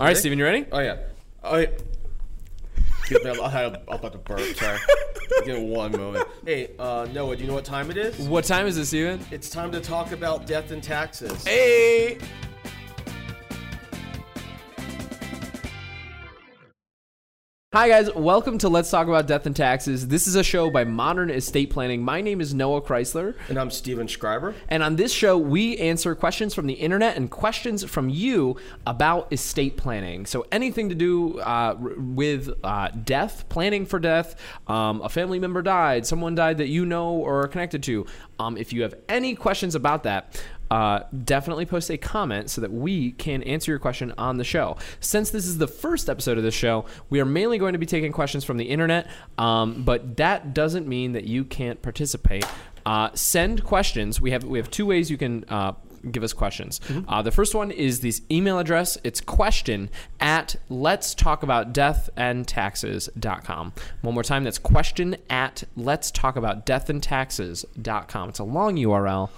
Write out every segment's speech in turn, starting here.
All right, Steven, you ready? Oh yeah. I. Excuse me, I had a, I'm about to burp. Sorry. Give me one moment. Hey, uh, Noah, do you know what time it is? What time is it, Steven? It's time to talk about death and taxes. Hey! Hi, guys. Welcome to Let's Talk About Death and Taxes. This is a show by Modern Estate Planning. My name is Noah Chrysler. And I'm Steven Schreiber. And on this show, we answer questions from the internet and questions from you about estate planning. So, anything to do uh, with uh, death, planning for death, um, a family member died, someone died that you know or are connected to. Um, if you have any questions about that, uh, definitely post a comment so that we can answer your question on the show. Since this is the first episode of the show, we are mainly going to be taking questions from the internet, um, but that doesn't mean that you can't participate. Uh, send questions. We have we have two ways you can. Uh, Give us questions. Uh, the first one is this email address. It's question at let's talk about death and taxes.com. One more time, that's question at let's talk about death and taxes.com. It's a long URL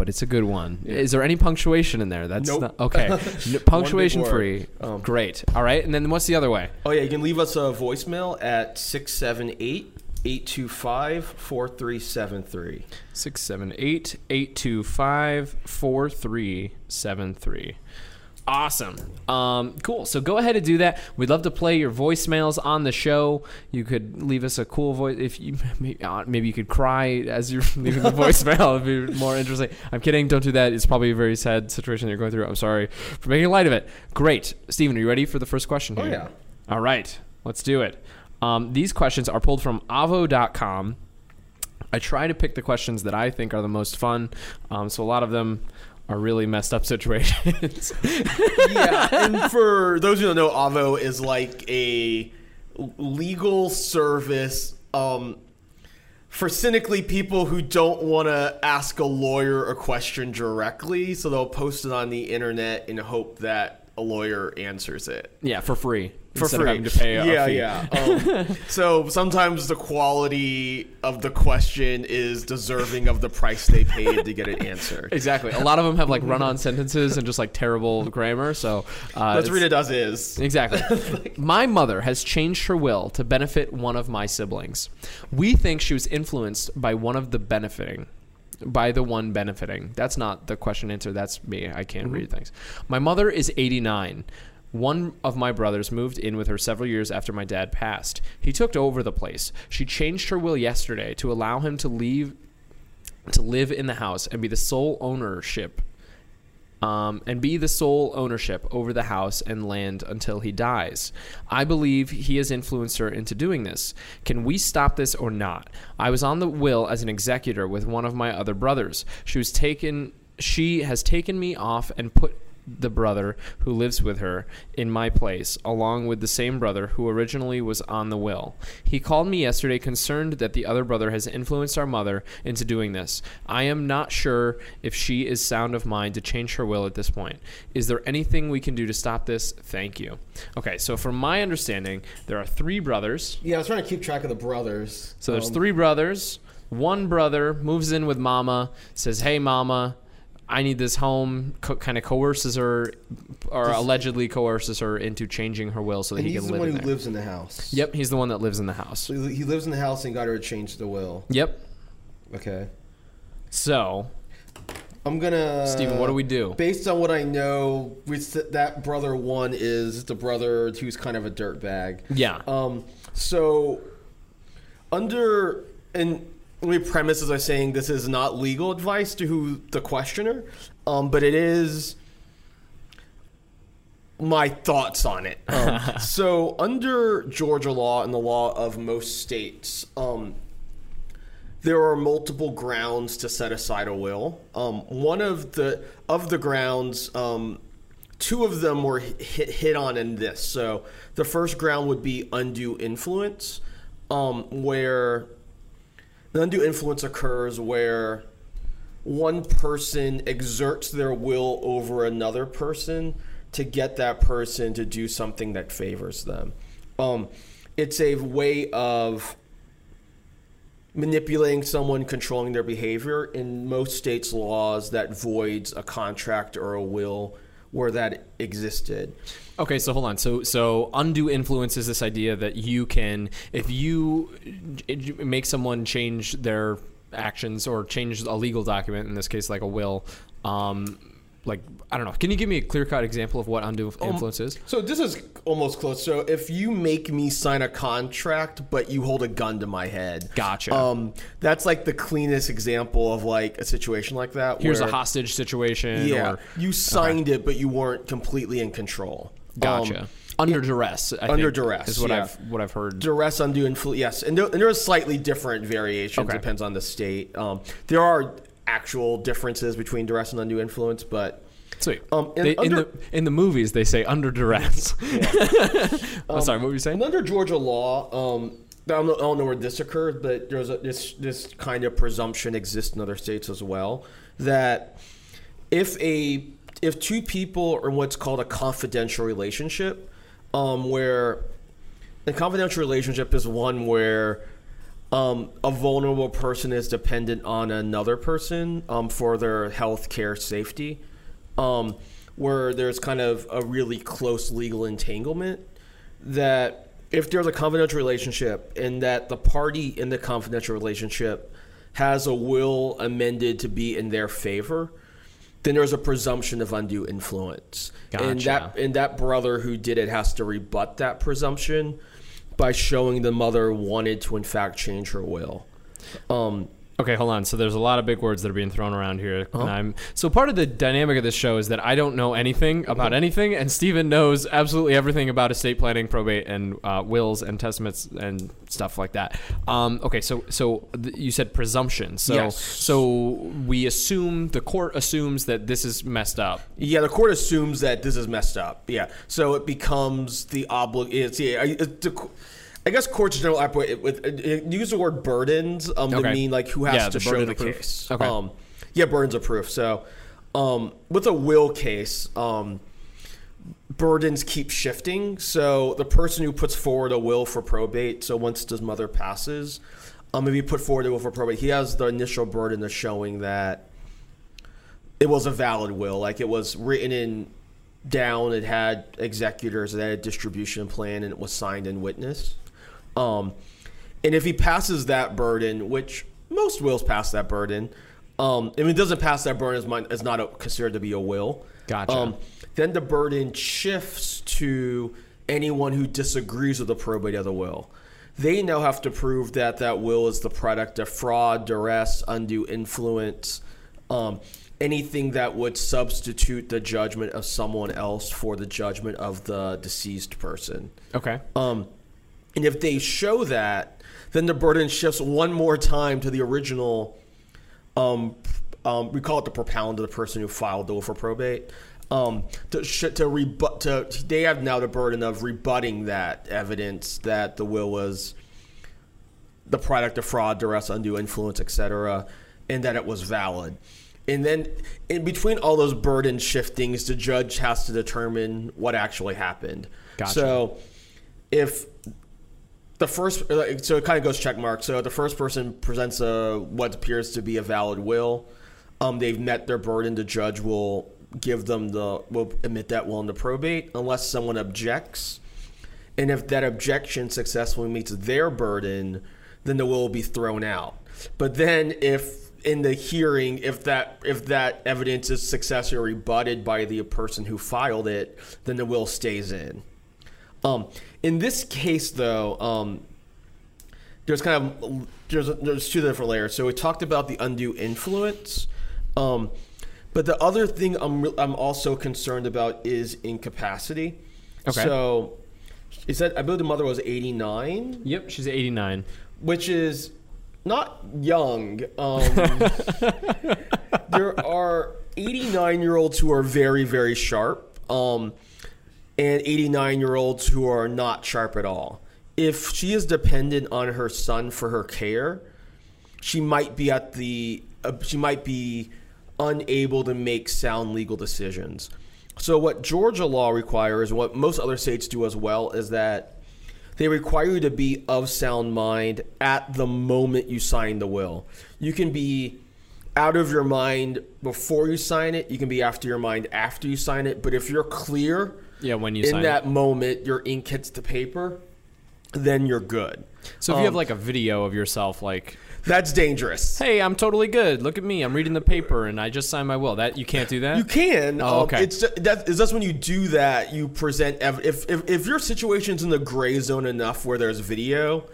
but it's a good one. Is there any punctuation in there? That's Nope. not, okay. Punctuation free. Um, Great. All right. And then what's the other way? Oh yeah, you can leave us a voicemail at 678 825 4373. 678 825 4373. Awesome. Um, cool. So go ahead and do that. We'd love to play your voicemails on the show. You could leave us a cool voice. If you maybe, uh, maybe you could cry as you're leaving the voicemail. It'd be more interesting. I'm kidding. Don't do that. It's probably a very sad situation you're going through. I'm sorry for making light of it. Great. Steven, are you ready for the first question Oh yeah. All right, let's do it. Um, these questions are pulled from avvo.com. I try to pick the questions that I think are the most fun. Um, so a lot of them are really messed up situations. yeah, and for those who don't know, Avvo is like a legal service um, for cynically people who don't want to ask a lawyer a question directly. So they'll post it on the internet in hope that a lawyer answers it. yeah, for free. For free. having to pay a yeah, fee. yeah. Um, so sometimes the quality of the question is deserving of the price they paid to get it answered. Exactly. A lot of them have like run-on sentences and just like terrible grammar. So uh, read it as is. Exactly. my mother has changed her will to benefit one of my siblings. We think she was influenced by one of the benefiting. By the one benefiting. That's not the question answer. That's me. I can't mm-hmm. read things. My mother is 89. One of my brothers moved in with her several years after my dad passed. He took over the place. She changed her will yesterday to allow him to leave to live in the house and be the sole ownership um, and be the sole ownership over the house and land until he dies. I believe he has influenced her into doing this. Can we stop this or not? I was on the will as an executor with one of my other brothers. She was taken. She has taken me off and put the brother who lives with her in my place, along with the same brother who originally was on the will. He called me yesterday concerned that the other brother has influenced our mother into doing this. I am not sure if she is sound of mind to change her will at this point. Is there anything we can do to stop this? Thank you. Okay, so from my understanding, there are three brothers. Yeah, I was trying to keep track of the brothers. So there's Um, three brothers. One brother moves in with mama, says, "Hey, mama, I need this home." Co- kind of coerces her, or Does- allegedly coerces her into changing her will so that he And he he's can the live one in who there. lives in the house. Yep, he's the one that lives in the house. So he lives in the house and got her to change the will. Yep. Okay. So, I'm gonna. Steven, what do we do? Based on what I know, that brother one is the brother who's kind of a dirtbag. Yeah. Um. So, under and let me premise as I saying this is not legal advice to who the questioner, um, but it is my thoughts on it. Um, so, under Georgia law and the law of most states, um, there are multiple grounds to set aside a will. Um, one of the of the grounds, um, two of them were hit hit on in this. So the first ground would be undue influence, um, where undue influence occurs where one person exerts their will over another person to get that person to do something that favors them. Um, it's a way of manipulating someone, controlling their behavior. In most states' laws, that voids a contract or a will where that existed. Okay, so hold on. So so undue influence is this idea that you can if you make someone change their actions or change a legal document in this case like a will um like I don't know. Can you give me a clear-cut example of what undue influence is? So this is almost close. So if you make me sign a contract, but you hold a gun to my head, Gotcha. Um, that's like the cleanest example of like a situation like that. Here's where, a hostage situation Yeah, or you signed it, but you weren't completely in control. gotcha. Um, under duress. I Under think, duress, is what yeah. I've what I've heard. duress, undue influence. Yes, and there, and there are slightly different variations. Okay. Depends on the state. Um, there are actual differences between duress and undue influence, but Sweet. Um, They- in the in the movies they say under duress. oh, sorry, what were you saying? Under Georgia law, um, I don't, know, I don't know where this occurred, but there's a, this this kind of presumption exists in other states as well that if a if two people are in what's called a confidential relationship, um, where a confidential relationship is one where um, a vulnerable person is dependent on another person um, for their health care safety, um, where there's kind of a really close legal entanglement that if there's a confidential relationship and that the party in the confidential relationship has a will amended to be in their favor, then there's a presumption of undue influence. And that and that brother who did it has to rebut that presumption by showing the mother wanted to in fact change her will. Um, Okay, hold on. So there's a lot of big words that are being thrown around here. Uh-huh. And I'm so part of the dynamic of this show is that I don't know anything Uh-huh. about anything, and Steven knows absolutely everything about estate planning, probate, and uh, wills and testaments and stuff like that. Um, okay, so so th- you said presumption. So Yes. so we assume the court assumes that this is messed up. Yeah, the court assumes that this is messed up. Yeah, so it becomes the obli. It's yeah. It's the, I guess courts in general operate with it, it, use the word burdens um, Okay. to mean like who has Yeah, to show the proof. case. Okay. Um, yeah, burdens of proof. So um, with a will case, um, burdens keep shifting. So the person who puts forward a will for probate, so once his mother passes, um, if he put forward a will for probate, he has the initial burden of showing that it was a valid will. Like it was written in down, it had executors, it had a distribution plan, and it was signed and witnessed. Um, and if he passes that burden, which most wills pass that burden, um, I mean, it doesn't pass that burden as, mine, as not a, considered to be a will. Gotcha. Um, then the burden shifts to anyone who disagrees with the probate of the will. They now have to prove that that will is the product of fraud, duress, undue influence, um, anything that would substitute the judgment of someone else for the judgment of the deceased person. Okay. Um, and if they show that, then the burden shifts one more time to the original. Um, um, we call it the propounder, the person who filed the will for probate. Um, to sh- to rebut, to they have now the burden of rebutting that evidence that the will was the product of fraud, duress, undue influence, etc., and that it was valid. And then in between all those burden shiftings, the judge has to determine what actually happened. Gotcha. So if the first so it kind of goes check mark. So the first person presents a what appears to be a valid will um, they've met their burden. The judge will give them the will admit that will into probate unless someone objects. And if that objection successfully meets their burden then the will will be thrown out. But then if in the hearing if that if that evidence is successfully rebutted by the person who filed it then the will stays in. Um, in this case, though, um, there's kind of there's there's two different layers. So we talked about the undue influence, um, but the other thing I'm re- I'm also concerned about is incapacity. Okay. So, is that I believe the mother was 89, Yep. She's 89. which is not young. Um, there are 89 year olds who are very very sharp. Um, and 89 year olds who are not sharp at all. If she is dependent on her son for her care, she might be at the uh, she might be unable to make sound legal decisions. So what Georgia law requires, what most other states do as well, is that they require you to be of sound mind at the moment you sign the will. You can be out of your mind before you sign it. You can be after your mind after you sign it. But if you're clear Yeah, when you in that it. moment, your ink hits the paper, then you're good. So if you have um, like a video of yourself, like, That's dangerous. "Hey, I'm totally good. Look at me. I'm reading the paper, and I just signed my will." That you can't do that. You can. Oh, um, okay. It's just, that, just when you do that, you present. Ev- if, if if your situation's in the gray zone enough where there's video,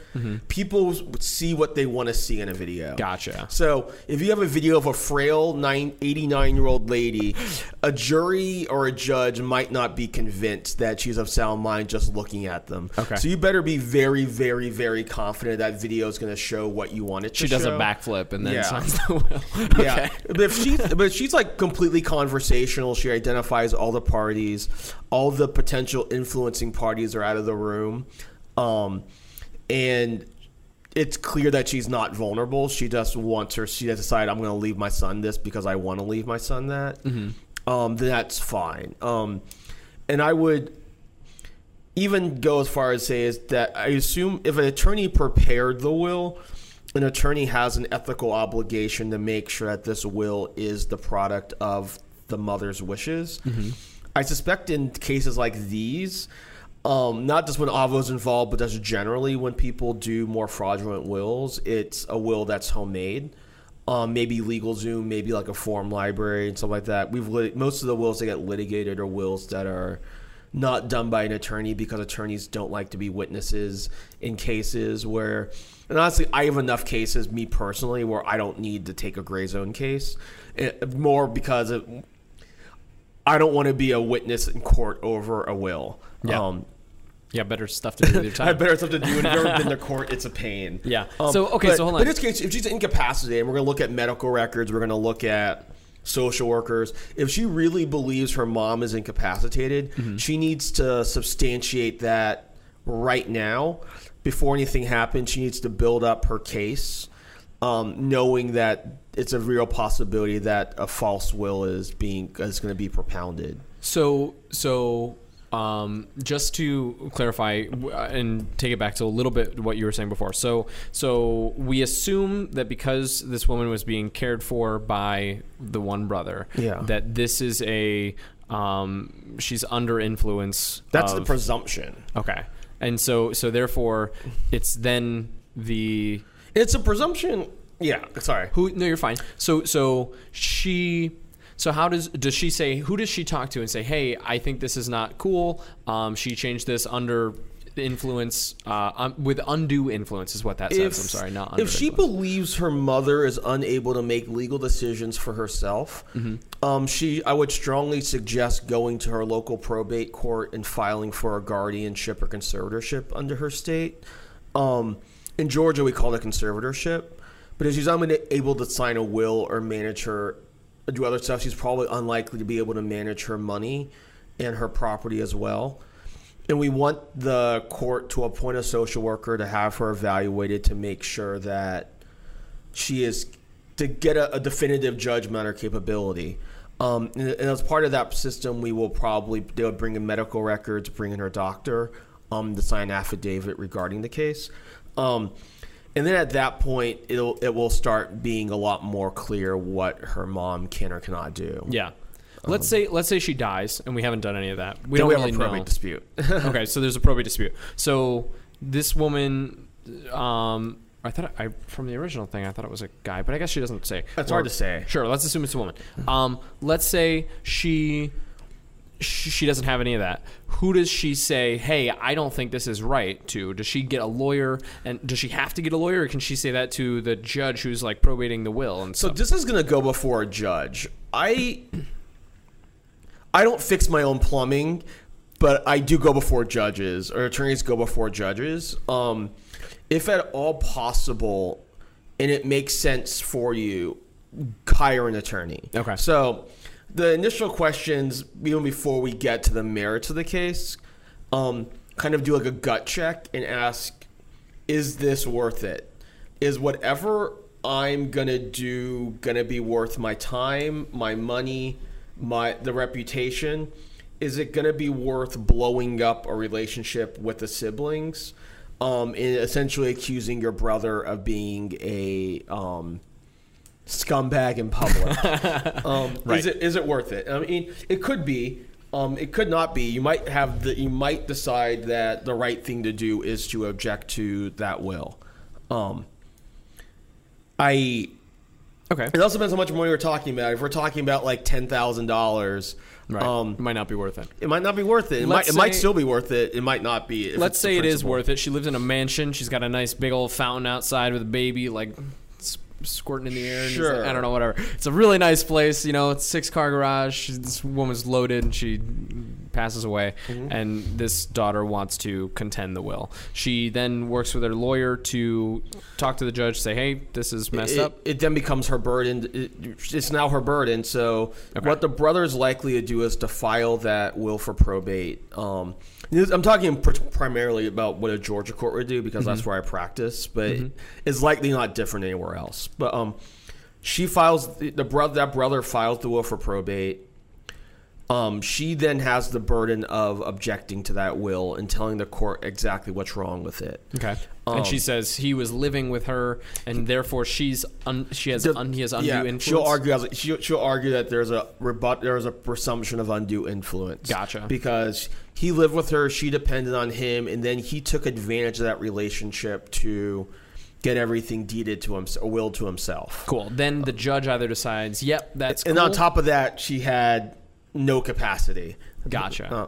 people s- see what they want to see in a video. Gotcha. So if you have a video of a frail nine, 89 year old lady, a jury or a judge might not be convinced that she's of sound mind just looking at them. Okay. So you better be very, very, very confident that video is going to show what you want it to She does a backflip and then Yeah. signs the will. Yeah, but if she's but if she's like completely conversational, she identifies all the parties, all the potential influencing parties are out of the room, um, and it's clear that she's not vulnerable. She just wants her. She has decided I'm going to leave my son this because I want to leave my son that. Um, that's fine. Um, and I would even go as far as say is that I assume if an attorney prepared the will, an attorney has an ethical obligation to make sure that this will is the product of the mother's wishes. I suspect in cases like these, um, not just when Avvo's involved, but just generally when people do more fraudulent wills, it's a will that's homemade. Um, maybe LegalZoom, maybe like a form library and stuff like that. We've lit- most of the wills that get litigated are wills that are not done by an attorney because attorneys don't like to be witnesses in cases where, and honestly, I have enough cases, me personally, where I don't need to take a gray zone case. It, more because of, I don't want to be a witness in court over a will. Yeah. Um, Yeah, better stuff to do with your I have better stuff to do. If you've ever been to court, it's a pain. Um, Yeah. So, okay, but, so hold on. in this case, if she's incapacitated, and we're going to look at medical records, we're going to look at social workers. If she really believes her mom is incapacitated, Mm-hmm. she needs to substantiate that right now. Before anything happens, she needs to build up her case, um, knowing that it's a real possibility that a false will is being is going to be propounded. So, so um, just to clarify uh, and take it back to a little bit what you were saying before. So, so we assume that because this woman was being cared for by the one brother, Yeah. that this is a um, she's under influence. That's the presumption. okay, and so so therefore, it's then the It's a presumption. Yeah, sorry. who no you're fine so so she so how does does she say who does she talk to and say hey i think this is not cool um, she changed this under influence uh, um, with undue influence is what that says i'm sorry not if she influence. believes her mother is unable to make legal decisions for herself, Mm-hmm. um, she I would strongly suggest going to her local probate court and filing for a guardianship or conservatorship under her state. Um, in Georgia, we call it conservatorship. But if she's unable to sign a will or manage her, do other stuff, she's probably unlikely to be able to manage her money and her property as well. And we want the court to appoint a social worker to have her evaluated to make sure that she is to get a, a definitive judgment her capability. Um, and, and as part of that system, we will probably they would bring in medical records, bring in her doctor, um, to sign affidavit regarding the case. Um, and then at that point, it'll it will start being a lot more clear what her mom can or cannot do. yeah let's say let's say she dies and we haven't done any of that we Then don't we really have a probate know dispute. okay, so there's a probate dispute. So this woman, um, I thought I from the original thing, I thought it was a guy, but I guess she doesn't say. That's hard to say. Sure, let's assume it's a woman. Um, let's say she. She she doesn't have any of that. Who does she say, "Hey, I don't think this is right"? To does she get a lawyer, and does she have to get a lawyer, or can she say that to the judge who's like probating the will and So stuff? this is going to go before a judge. I I don't fix my own plumbing, but I do go before judges or attorneys go before judges. Um, if at all possible, and it makes sense for you, hire an attorney. Okay. So the initial questions, even before we get to the merits of the case, um, kind of do like a gut check and ask, is this worth it? Is whatever I'm gonna do gonna be worth my time, my money, my the reputation? Is it gonna be worth blowing up a relationship with the siblings? Um, essentially accusing your brother of being a um, scumbag in public. um, Right. Is it is it worth it? I mean, it could be. Um, it could not be. You might have the. You might decide that the right thing to do is to object to that will. Um, I. Okay. It also depends how much money we're talking about. If we're talking about like ten thousand dollars, Right. um, Might not be worth it. it might not be worth it. It might. It might still be worth it. It might not be. if Let's say it is worth it. She lives in a mansion. She's got a nice big old fountain outside with a baby, like squirting in the air. And Sure. like- I don't know, whatever. It's a really nice place. You know, it's six car garage. This woman's loaded, and she passes away. Mm-hmm. And this daughter wants to contend the will. She then works with her lawyer to talk to the judge, say, "Hey, this is messed it, up." It then becomes her burden. It, it's now her burden. So Okay. what the brother is likely to do is to file that will for probate. Um, I'm talking pr- primarily about what a Georgia court would do because that's where I practice, but it's likely not different anywhere else. But um, she files the, the brother. That brother files the will for probate. Um, she then has the burden of objecting to that will and telling the court exactly what's wrong with it. Okay. Um, and she says he was living with her, and therefore she's un- she has un- he has undue yeah, influence. She'll argue she'll, she'll argue that there's a rebut there's a presumption of undue influence. Gotcha. Because he lived with her, she depended on him, and then he took advantage of that relationship to get everything deeded to him, or willed to himself. Cool. Then the judge either decides, "Yep, that's And cool. on top of that, she had no capacity. Gotcha. Uh,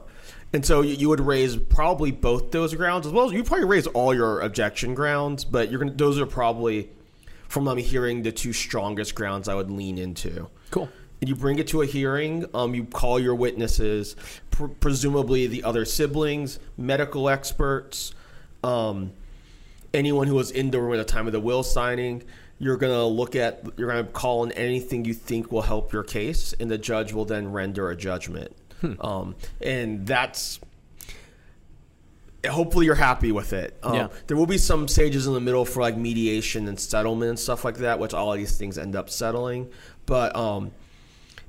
and so you, you would raise probably both those grounds as well as you probably raise all your objection grounds, but you're gonna those are probably from what I'm hearing the two strongest grounds I would lean into. Cool. And you bring it to a hearing. Um, you call your witnesses, pr- presumably the other siblings, medical experts, um, anyone who was in the room at the time of the will signing. You're gonna look at. You're gonna call in anything you think will help your case, and the judge will then render a judgment. Um, and that's hopefully you're happy with it. Um, Yeah. There will be some stages in the middle for like mediation and settlement and stuff like that, which all of these things end up settling. But um,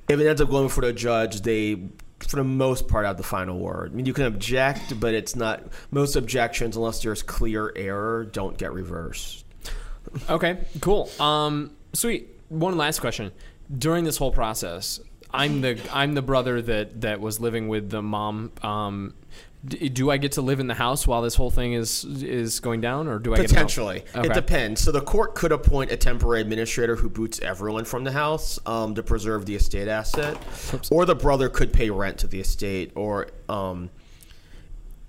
if it ends up going for the judge, they, for the most part, have the final word. I mean, you can object, but it's not most objections, unless there's clear error, don't get reversed. Okay. Cool. Um. Sweet. One last question. During this whole process, I'm the I'm the brother that that was living with the mom. Um. d- Do I get to live in the house while this whole thing is is going down, or do I get? Potentially, Okay. it depends. So the court could appoint a temporary administrator who boots everyone from the house um, to preserve the estate asset, or the brother could pay rent to the estate, or um,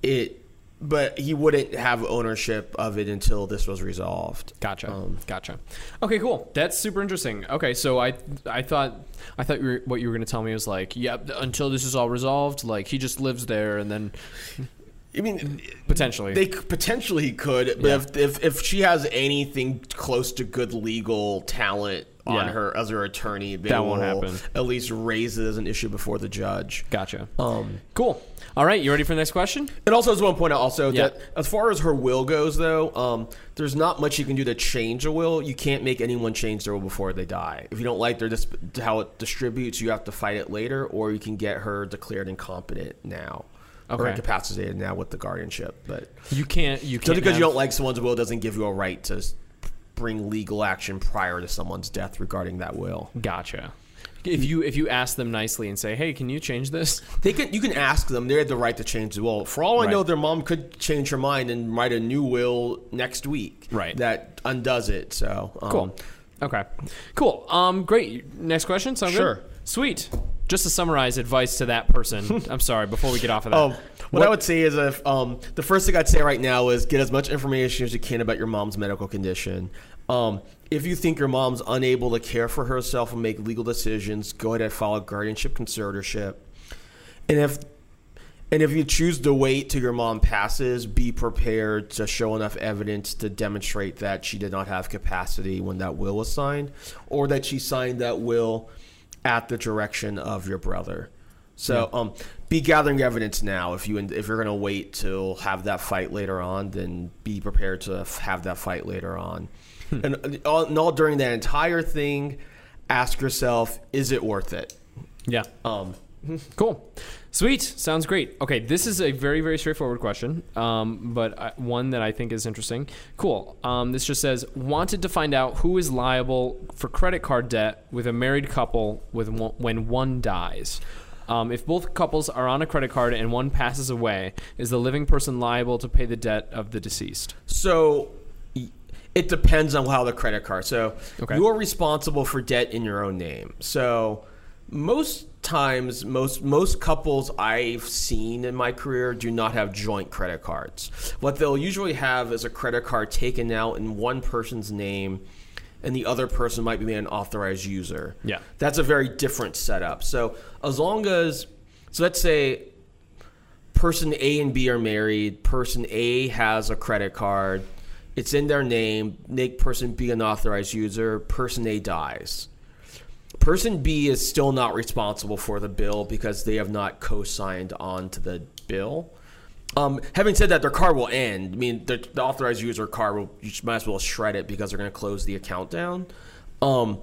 it. But he wouldn't have ownership of it until this was resolved. Gotcha. Um, gotcha. Okay, cool. That's super interesting. Okay, so I I thought I thought you were, what you were going to tell me was like, yeah, until this is all resolved, like he just lives there, and then I mean, potentially they potentially he could, but Yeah. if, if if she has anything close to good legal talent on Yeah. her as her attorney, they That won't happen. At least raise it as an issue before the judge. Gotcha. Um, Cool. All right, you ready for the next question? And also, I just want to point out also Yeah. that as far as her will goes, though, um, there's not much you can do to change a will. You can't make anyone change their will before they die. If you don't like their dis- how it distributes, you have to fight it later, or you can get her declared incompetent now. Or incapacitated now with the guardianship, but You can't. You just can't. because you don't like someone's will doesn't give you a right to bring legal action prior to someone's death regarding that will. Gotcha. If you if you ask them nicely and say, "Hey, can you change this?" They can. You can ask them. They have the right to change the will. For all I know, their mom could change her mind and write a new will next week. Right. That undoes it. So um, Cool. Okay. Cool. Um. Great. Next question. Sound Sure. good? Sweet. Just to summarize advice to that person. I'm sorry. Before we get off of that. Oh, what, I would say is if um, the first thing I'd say right now is get as much information as you can about your mom's medical condition. Um, if you think your mom's unable to care for herself and make legal decisions, go ahead and file a guardianship conservatorship. And if and if you choose to wait till your mom passes, be prepared to show enough evidence to demonstrate that she did not have capacity when that will was signed, or that she signed that will at the direction of your brother. So, um, be gathering evidence now. If you if you're gonna wait till have that fight later on, then be prepared to have that fight later on. And, all, and all during that entire thing, ask yourself: Is it worth it? yeah. Um, Cool. Sweet, sounds great. Okay, this is a very very straightforward question, um, but uh, one that I think is interesting. Cool. Um, this just says wanted to find out who is liable for credit card debt with a married couple with one, when one dies. Um, if both couples are on a credit card and one passes away, is the living person liable to pay the debt of the deceased? So it depends on how the credit card. So Okay. you're responsible for debt in your own name. So most times, most most couples I've seen in my career do not have joint credit cards. What they'll usually have is a credit card taken out in one person's name. And the other person might be an authorized user. Yeah. That's a very different setup. So as long as, so let's say person A and B are married. Person A has a credit card. It's in their name. Make person B an authorized user. Person A dies. Person B is still not responsible for the bill because they have not co-signed on to the bill. Um, having said that, their card will end. I mean, the, the authorized user card will you might as well shred it because they're going to close the account down. Um,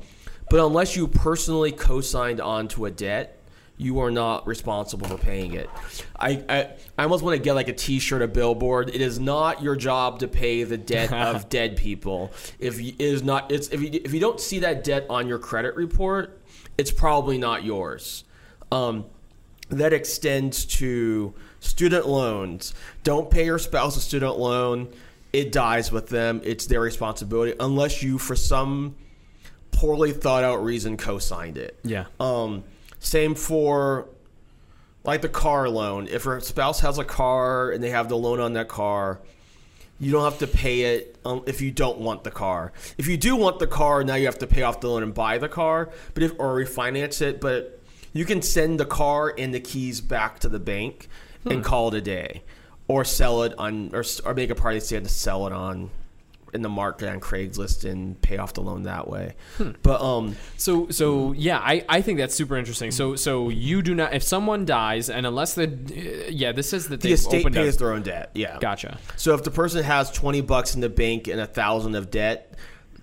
but unless you personally co-signed onto a debt, you are not responsible for paying it. I, I, I almost want to get like a T-shirt, a billboard. It is not your job to pay the debt of dead people. If you, it is not, it's if you, if you don't see that debt on your credit report, it's probably not yours. Um, that extends to student loans. Don't pay your spouse a student loan. It dies with them. It's their responsibility unless you, for some poorly thought out reason, co-signed it. Yeah. Um, same for like the car loan. If your spouse has a car and they have the loan on that car, you don't have to pay it um, if you don't want the car. If you do want the car, now you have to pay off the loan and buy the car, but if or refinance it. But you can send the car and the keys back to the bank and call it a day, or sell it on or, or make a party stand to sell it on in the market on Craigslist and pay off the loan that way. But um, So so yeah, I, I think that's super interesting. So so you do not if someone dies and unless the uh, yeah this says that the they estate pays a, their own debt. Yeah. gotcha. So if the person has twenty bucks in the bank and a thousand of debt,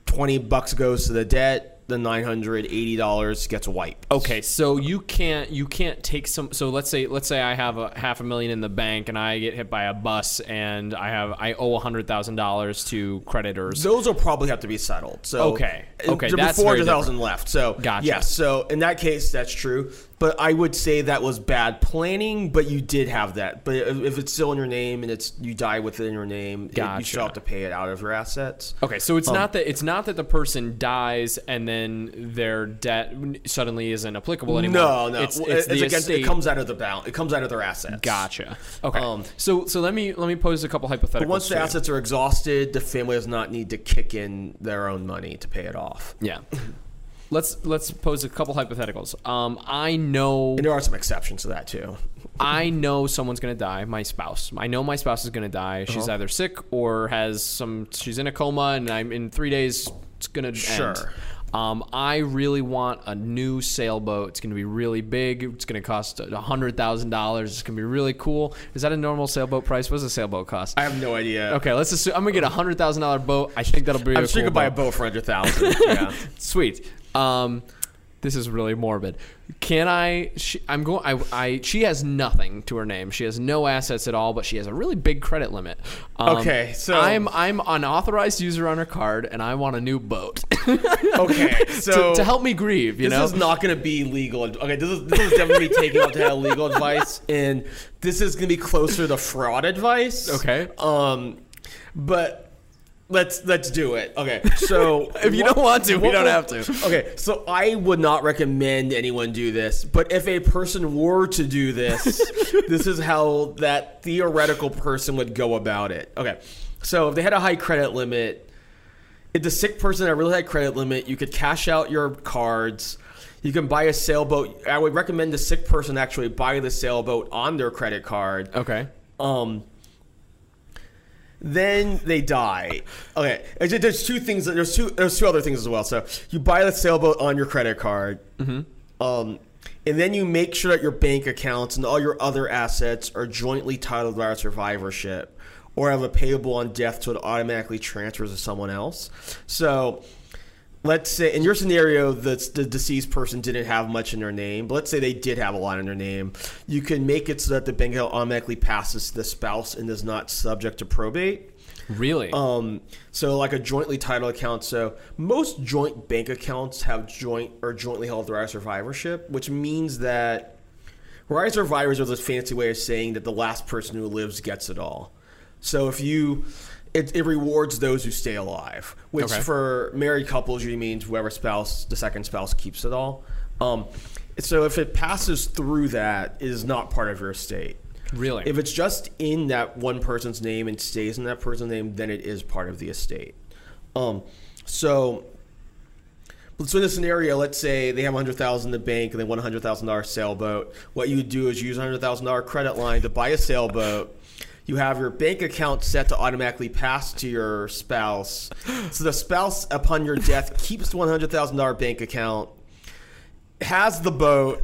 twenty bucks goes to the debt. The nine hundred eighty dollars gets wiped. Okay, so you can't you can't take some. So let's say let's say I have a half a million in the bank and I get hit by a bus and I have I owe a hundred thousand dollars to creditors. Those will probably have to be settled. So Okay. Okay, that's four hundred thousand left. So Gotcha. yes. So in that case, that's true. But I would say that was bad planning. But you did have that. But if it's still in your name and it's you die within your name, it- you still have to pay it out of your assets. Okay, so it's not that it's not that the person dies and then their debt suddenly isn't applicable anymore. No, no. It's, it's it's against, it comes out of the balance. It comes out of their assets. Gotcha. Okay. Um, so so let me let me pose a couple hypotheticals. Once the you. assets are exhausted, the family does not need to kick in their own money to pay it off. Yeah. Let's let's pose a couple hypotheticals. Um, I know And there are some exceptions to that too. I know someone's gonna die. My spouse. I know my spouse is gonna die. She's Uh-huh. either sick or has some. She's in a coma, and I'm in three days. It's gonna end. Sure. Um, I really want a new sailboat. It's gonna be really big. It's gonna cost a hundred thousand dollars. It's gonna be really cool. Is that a normal sailboat price? What does a sailboat cost? I have no idea. okay, let's assume I'm gonna get a hundred thousand dollar boat. I think that'll be. I'm a sure you cool could buy a boat. boat for hundred thousand. yeah. Sweet. Um, this is really morbid. Can I? She, I'm going. I, I. She has nothing to her name. She has no assets at all, but she has a really big credit limit. Um, Okay, so- I'm I'm an authorized user on her card, and I want a new boat Okay. So to, to help me grieve. You this know. This is not going to be legal. Okay, this is, this is definitely taking out to have legal advice, and this is going to be closer to fraud advice. Okay. Um, but let's let's do it. Okay. So If you don't want to, we don't have to. Okay. So I would not recommend anyone do this, but if a person were to do this, this is how that theoretical person would go about it. Okay. So if they had a high credit limit, if the sick person had a really high credit limit, you could cash out your cards. You can buy a sailboat. I would recommend the sick person actually buy the sailboat on their credit card. okay. Um, then they die. Okay, there's two things. There's two. There's two other things as well. So you buy the sailboat on your credit card, um, and then you make sure that your bank accounts and all your other assets are jointly titled by our survivorship, or have a payable on death, so it automatically transfers to someone else. So let's say in your scenario the, the deceased person didn't have much in their name but let's say they did have a lot in their name you can make it so that the bank account automatically passes to the spouse and is not subject to probate Really? um, so like a jointly titled account so most joint bank accounts have joint or jointly held right of survivorship which means that right of survivors are this fancy way of saying that the last person who lives gets it all so if you it, it rewards those who stay alive, which Okay. for married couples usually means whoever spouse, the second spouse, keeps it all. Um, so if it passes through that, it is not part of your estate. really? If it's just in that one person's name and stays in that person's name, then it is part of the estate. Um, so, so in this scenario, let's say they have a hundred thousand in the bank and they want a hundred thousand dollar sailboat. What you would do is use a hundred thousand dollar credit line to buy a sailboat. You have your bank account set to automatically pass to your spouse. So the spouse, upon your death, keeps the one hundred thousand dollar bank account, has the boat,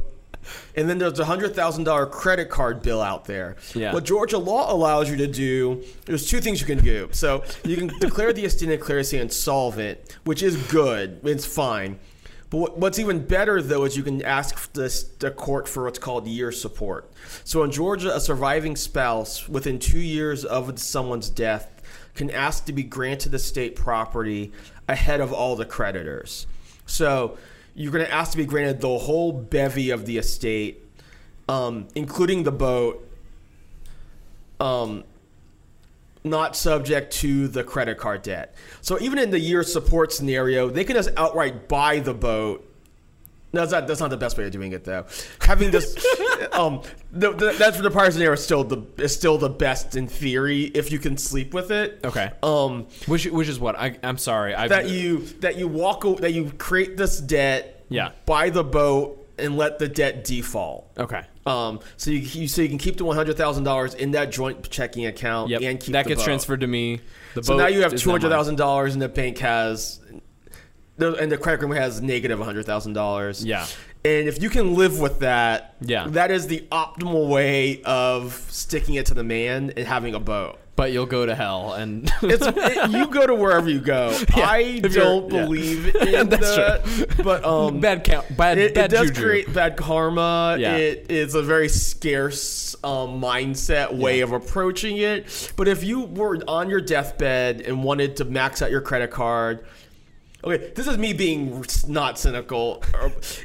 and then there's a hundred thousand dollar credit card bill out there. Yeah. What Georgia law allows you to do, there's two things you can do. So you can declare the estate the estate insolvent, which is good. It's fine. But what's even better though is you can ask the, the court for what's called year support. So in Georgia, a surviving spouse within two years of someone's death can ask to be granted the state property ahead of all the creditors. So you're going to ask to be granted the whole bevy of the estate, um, including the boat, um, not subject to the credit card debt. So even in the year support scenario, they can just outright buy the boat. No, that's not, that's not the best way of doing it, though. Having this, um, the, the, that's for the prior scenario is still the is still the best in theory if you can sleep with it. okay. Um, which which is what I I'm sorry. I that you that you walk that you create this debt, Yeah. buy the boat and let the debt default. Okay. Um, so you, you so you can keep the one hundred thousand dollars in that joint checking account Yep. and keep that gets boat. transferred to me. The So now you have two hundred thousand dollars, and the bank has, the- and the credit agreement has negative one hundred thousand dollars. Yeah. And if you can live with that, Yeah. that is the optimal way of sticking it to the man and having a boat. But you'll go to hell and It's it, you go to wherever you go. I don't yeah. believe in That's that, but um, bad count bad it, bad it does juju. create bad karma. Yeah. It is a very scarce um, mindset way Yeah. of approaching it. But if you were on your deathbed and wanted to max out your credit card, okay, this is me being not cynical.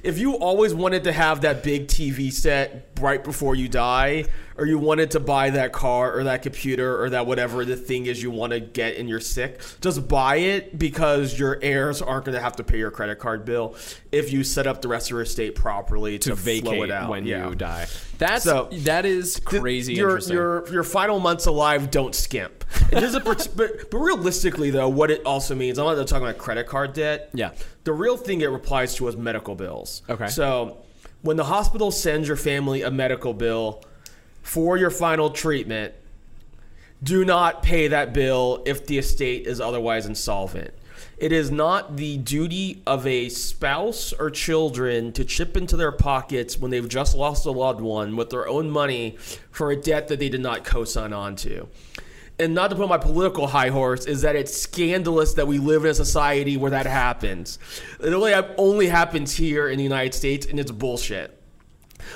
If you always wanted to have that big TV set right before you die, or you wanted to buy that car or that computer or that whatever the thing is you want to get and you're sick, just buy it because your heirs aren't going to have to pay your credit card bill if you set up the rest of your estate properly to, to flow it vacate out when Yeah. you die. That's So, that is crazy your, interesting. Your your final months alive don't skimp. It is a, but but realistically though, what it also means, I'm not talking about credit card debt. Yeah. The real thing it applies to is medical bills. Okay. So when the hospital sends your family a medical bill for your final treatment, do not pay that bill if the estate is otherwise insolvent. It is not the duty of a spouse or children to chip into their pockets when they've just lost a loved one with their own money for a debt that they did not co sign on to. And not to put on my political high horse, is that it's scandalous that we live in a society where that happens. It only, only happens here in the United States, and it's bullshit.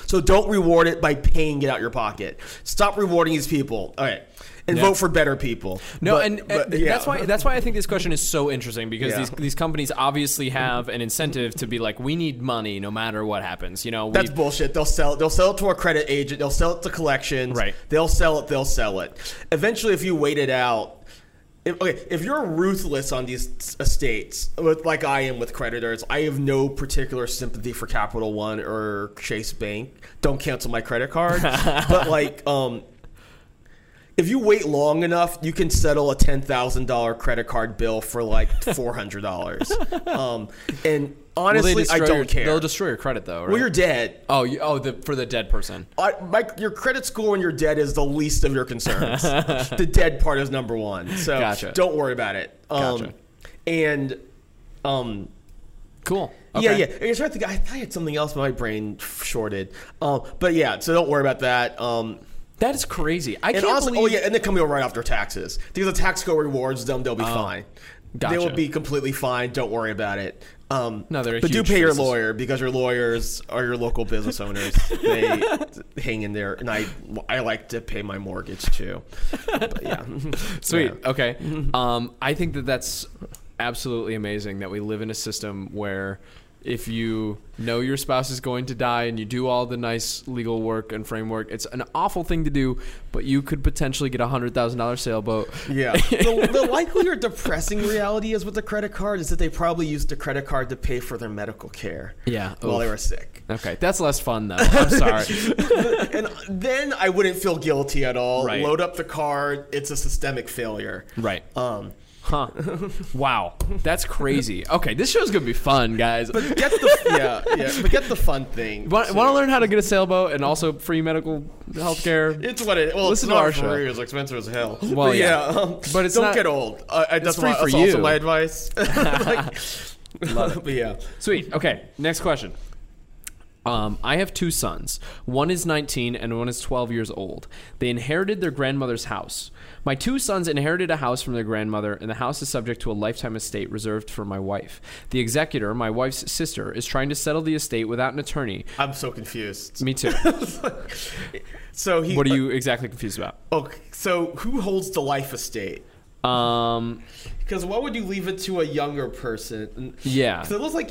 So don't reward it by paying it out your pocket. Stop rewarding these people. Okay. And Yeah. vote for better people. No, But- and, but, and yeah. that's why that's why I think this question is so interesting because Yeah. these these companies obviously have an incentive to be like, we need money no matter what happens. You know, That's bullshit. They'll sell. They'll sell it to a credit agent. They'll sell it to collections. Right. They'll sell it. They'll sell it. Eventually, if you wait it out, if, okay, if you're ruthless on these estates, with, like I am with creditors, I have no particular sympathy for Capital One or Chase Bank. Don't cancel my credit card. but like, um, if you wait long enough, you can settle a ten thousand dollar credit card bill for like four hundred dollars. um, and honestly, I don't your, care. They'll destroy your credit though. Right? well, you're dead. oh, you, oh, the, for the dead person. I, my, your credit score when you're dead is the least of your concerns. the dead part is number one. So Gotcha. don't worry about it. Um, Gotcha. And um, Cool. yeah, Okay. yeah. I was trying to think. I thought I had something else, but my brain shorted. Um, but yeah, so don't worry about that. Um, That is crazy. I and can't honestly, believe. oh yeah, and they come out right after taxes because the tax code rewards them. They'll be Oh. fine. Gotcha. They will be completely fine. Don't worry about it. Um, No, they're but do pay your lawyer because your lawyers are your local business owners. they hang in there, and I I like to pay my mortgage too. But yeah, Sweet. Yeah. Okay. Um, I think that that's absolutely amazing that we live in a system where if you know your spouse is going to die and you do all the nice legal work and framework, it's an awful thing to do, but you could potentially get a hundred thousand dollar sailboat. Yeah. the, the likely or depressing reality is with the credit card is that they probably used the credit card to pay for their medical care. Yeah. While they were sick. Okay, that's less fun though. I'm sorry. and then I wouldn't feel guilty at all. Right. Load up the card. It's a systemic failure. right. Um, Huh. Wow. That's crazy. Okay, this show's gonna be fun, guys. but get the yeah yeah. But get the fun thing. Want, too. want to learn how to get a sailboat and also free medical health care? It's what it. Well, Listen it's to our show. It's expensive as hell. Well, but yeah. um, But it's don't not- get old. Uh, I- that's free why, for that's also you. my advice. like, but yeah. Sweet. Okay. Next question. Um, I have two sons. One is 19 and one is 12 years old. They inherited their grandmother's house. My two sons inherited a house from their grandmother, and the house is subject to a lifetime estate reserved for my wife. The executor, my wife's sister, is trying to settle the estate without an attorney. I'm so confused. Me too. So he. what are you exactly confused about? Okay, so who holds the life estate? Um, Because why would you leave it to a younger person? yeah. So it looks like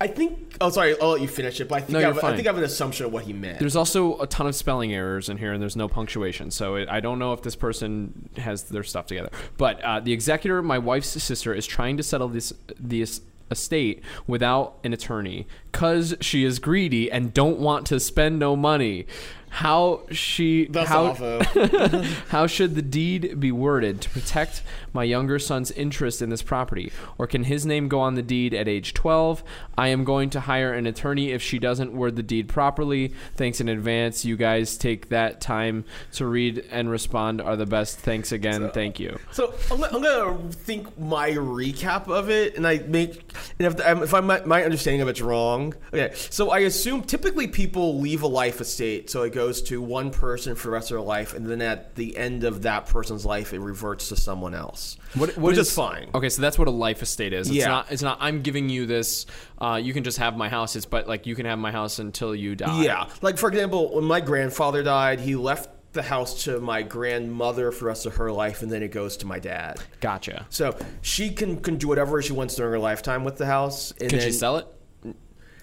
I think. Oh, sorry. I'll let you finish it. But I think No, I, have. I think I have an assumption of what he meant. There's also a ton of spelling errors in here, and there's no punctuation. So it, I don't know if this person has their stuff together. But uh, the executor, my wife's sister, is trying to settle this this estate without an attorney because she is greedy and don't want to spend no money. How she That's how how should the deed be worded to protect my younger son's interest in this property? Or can his name go on the deed at age 12? I am going to hire an attorney if she doesn't word the deed properly. Thanks in advance. You guys take that time to read and respond are the best. Thanks again. Thank you. So I'm I'm gonna think my recap of it, and I make and if um, if I'm, my, my understanding of it's wrong. Okay, so I assume typically people leave a life estate, so it goes to one person for the rest of their life, and then at the end of that person's life, it reverts to someone else, What, which is, fine. Okay, so that's what a life estate is. It's Yeah. not. It's not. I'm giving you this. Uh, you can just have my house. It's but like you can have my house until you die. Yeah, like for example, when my grandfather died, he left the house to my grandmother for the rest of her life, and then it goes to my dad. Gotcha. So she can, can do whatever she wants during her lifetime with the house. And Can then, she sell it?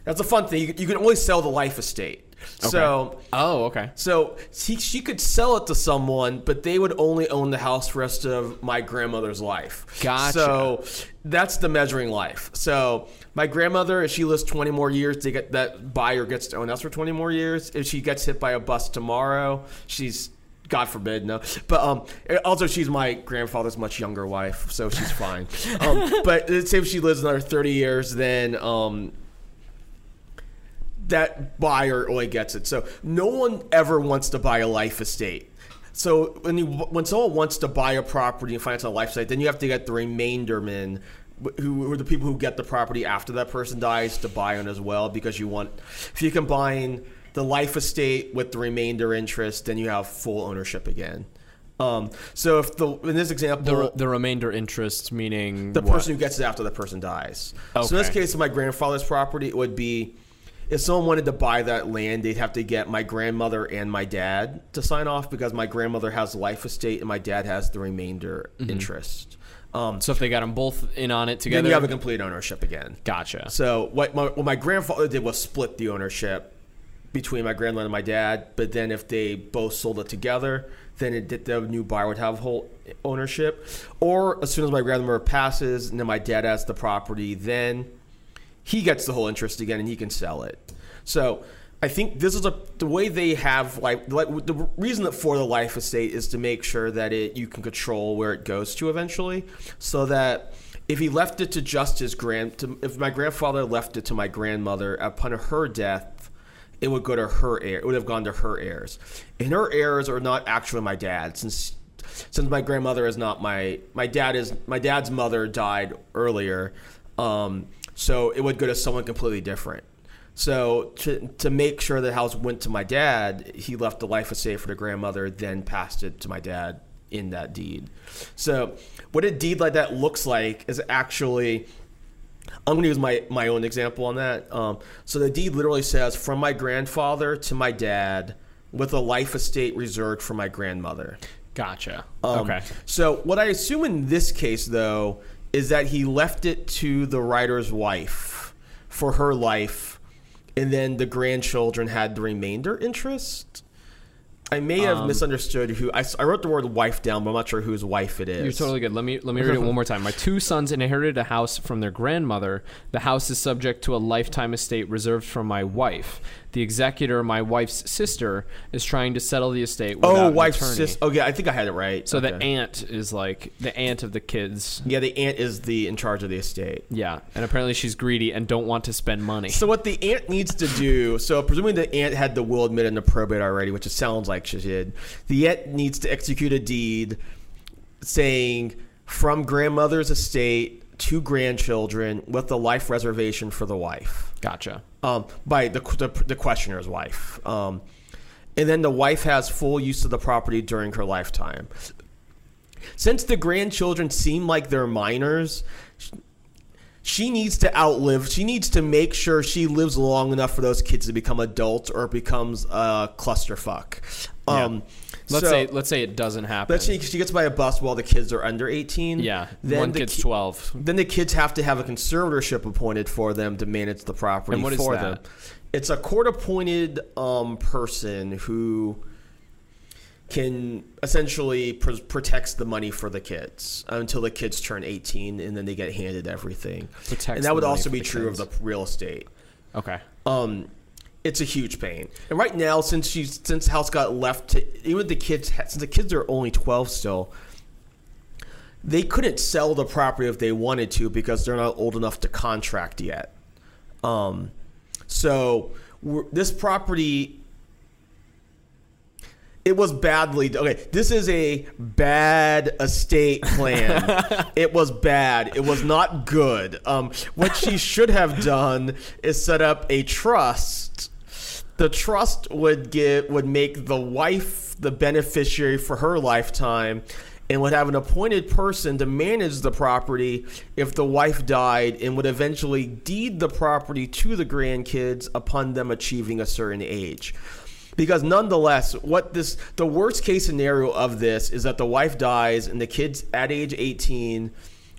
That's a fun thing. You, you can only sell the life estate. So Oh, okay. so she, she could sell it to someone, but they would only own the house for the rest of my grandmother's life. Gotcha. So that's the measuring life. So my grandmother, if she lives 20 more years, they get that buyer gets to own us for 20 more years. If she gets hit by a bus tomorrow, she's God forbid, no. But um, also she's my grandfather's much younger wife, so she's fine. um, but let's say if she lives another 30 years, then um, that buyer only gets it. So no one ever wants to buy a life estate. So when you when someone wants to buy a property and finance a life estate, then you have to get the remaindermen, wh- who are the people who get the property after that person dies, to buy on as well. Because you want, if you combine the life estate with the remainder interest, then you have full ownership again. Um, so if the in this example, The, the remainder interest, meaning the what? person who gets it after the person dies. So in this case, my grandfather's property, it would be if someone wanted to buy that land, they'd have to get my grandmother and my dad to sign off because my grandmother has life estate and my dad has the remainder interest. Um, So if they got them both in on it then together, you have a complete ownership again. gotcha. So what my, what my grandfather did was split the ownership between my grandmother and my dad. But then if they both sold it together, then it, did- the new buyer would have whole ownership. Or as soon as my grandmother passes and then my dad has the property, then he gets the whole interest again and he can sell it. So I think this is a the way they have like, like the reason that for the life estate is to make sure that it you can control where it goes to eventually, so that if he left it to just his grand, to, if my grandfather left it to my grandmother upon her death, it would go to her heir. It would have gone to her heirs, and her heirs are not actually my dad, since since my grandmother is not my my dad is my dad's mother died earlier, um, so it would go to someone completely different. So to to make sure the house went to my dad, he left the life estate for the grandmother, then passed it to my dad in that deed. So, what a deed like that looks like is actually. I'm going to use my, my own example on that. Um, so the deed literally says from my grandfather to my dad, with a life estate reserved for my grandmother. Gotcha. Um, okay. So what I assume in this case, though, is that he left it to the writer's wife for her life, and then the grandchildren had the remainder interest. I may have Um, misunderstood who I wrote the word wife down, but I'm not sure whose wife it is. You're totally good. Let me let me read it one more time. My two sons inherited a house from their grandmother. The house is subject to a lifetime estate reserved for my wife. The executor, my wife's sister, is trying to settle the estate. Oh, wife's sister. Okay, I think I had it right. So okay. the aunt is like the aunt of the kids. yeah, the aunt is the in charge of the estate. Yeah, and apparently she's greedy and don't want to spend money. So what the aunt needs to do, so presuming the aunt had the will admitted into probate already, which it sounds like she did, the aunt needs to execute a deed saying from grandmother's estate to grandchildren with the life reservation for the wife Gotcha. um, by the, the, the questioner's wife. Um, and then the wife has full use of the property during her lifetime. Since the grandchildren seem like they're minors, she needs to outlive, she needs to make sure she lives long enough for those kids to become adults or it becomes a clusterfuck. Um, Let's so- say let's say it doesn't happen. Let's say she gets by a bus while the kids are under 18. yeah, Then one the kid's ki- twelve. then the kids have to have a conservatorship appointed for them to manage the property And what is for that? them. It's a court-appointed um, person who can essentially pr- protects the money for the kids until the kids turn 18 and then they get handed everything. Protects and that would also be true kids. of the real estate. Okay. Um, it's a huge pain. And right now, since she's since house got left to even the kids since the kids are only twelve still, they couldn't sell the property if they wanted to because they're not old enough to contract yet. Um, so we're, this property. It was badly okay. This is a bad estate plan. it was bad. It was not good. Um, what she should have done is set up a trust. The trust would give would make the wife the beneficiary for her lifetime, and would have an appointed person to manage the property if the wife died, and would eventually deed the property to the grandkids upon them achieving a certain age. Because nonetheless what this the worst case scenario of this is that the wife dies and the kids at age 18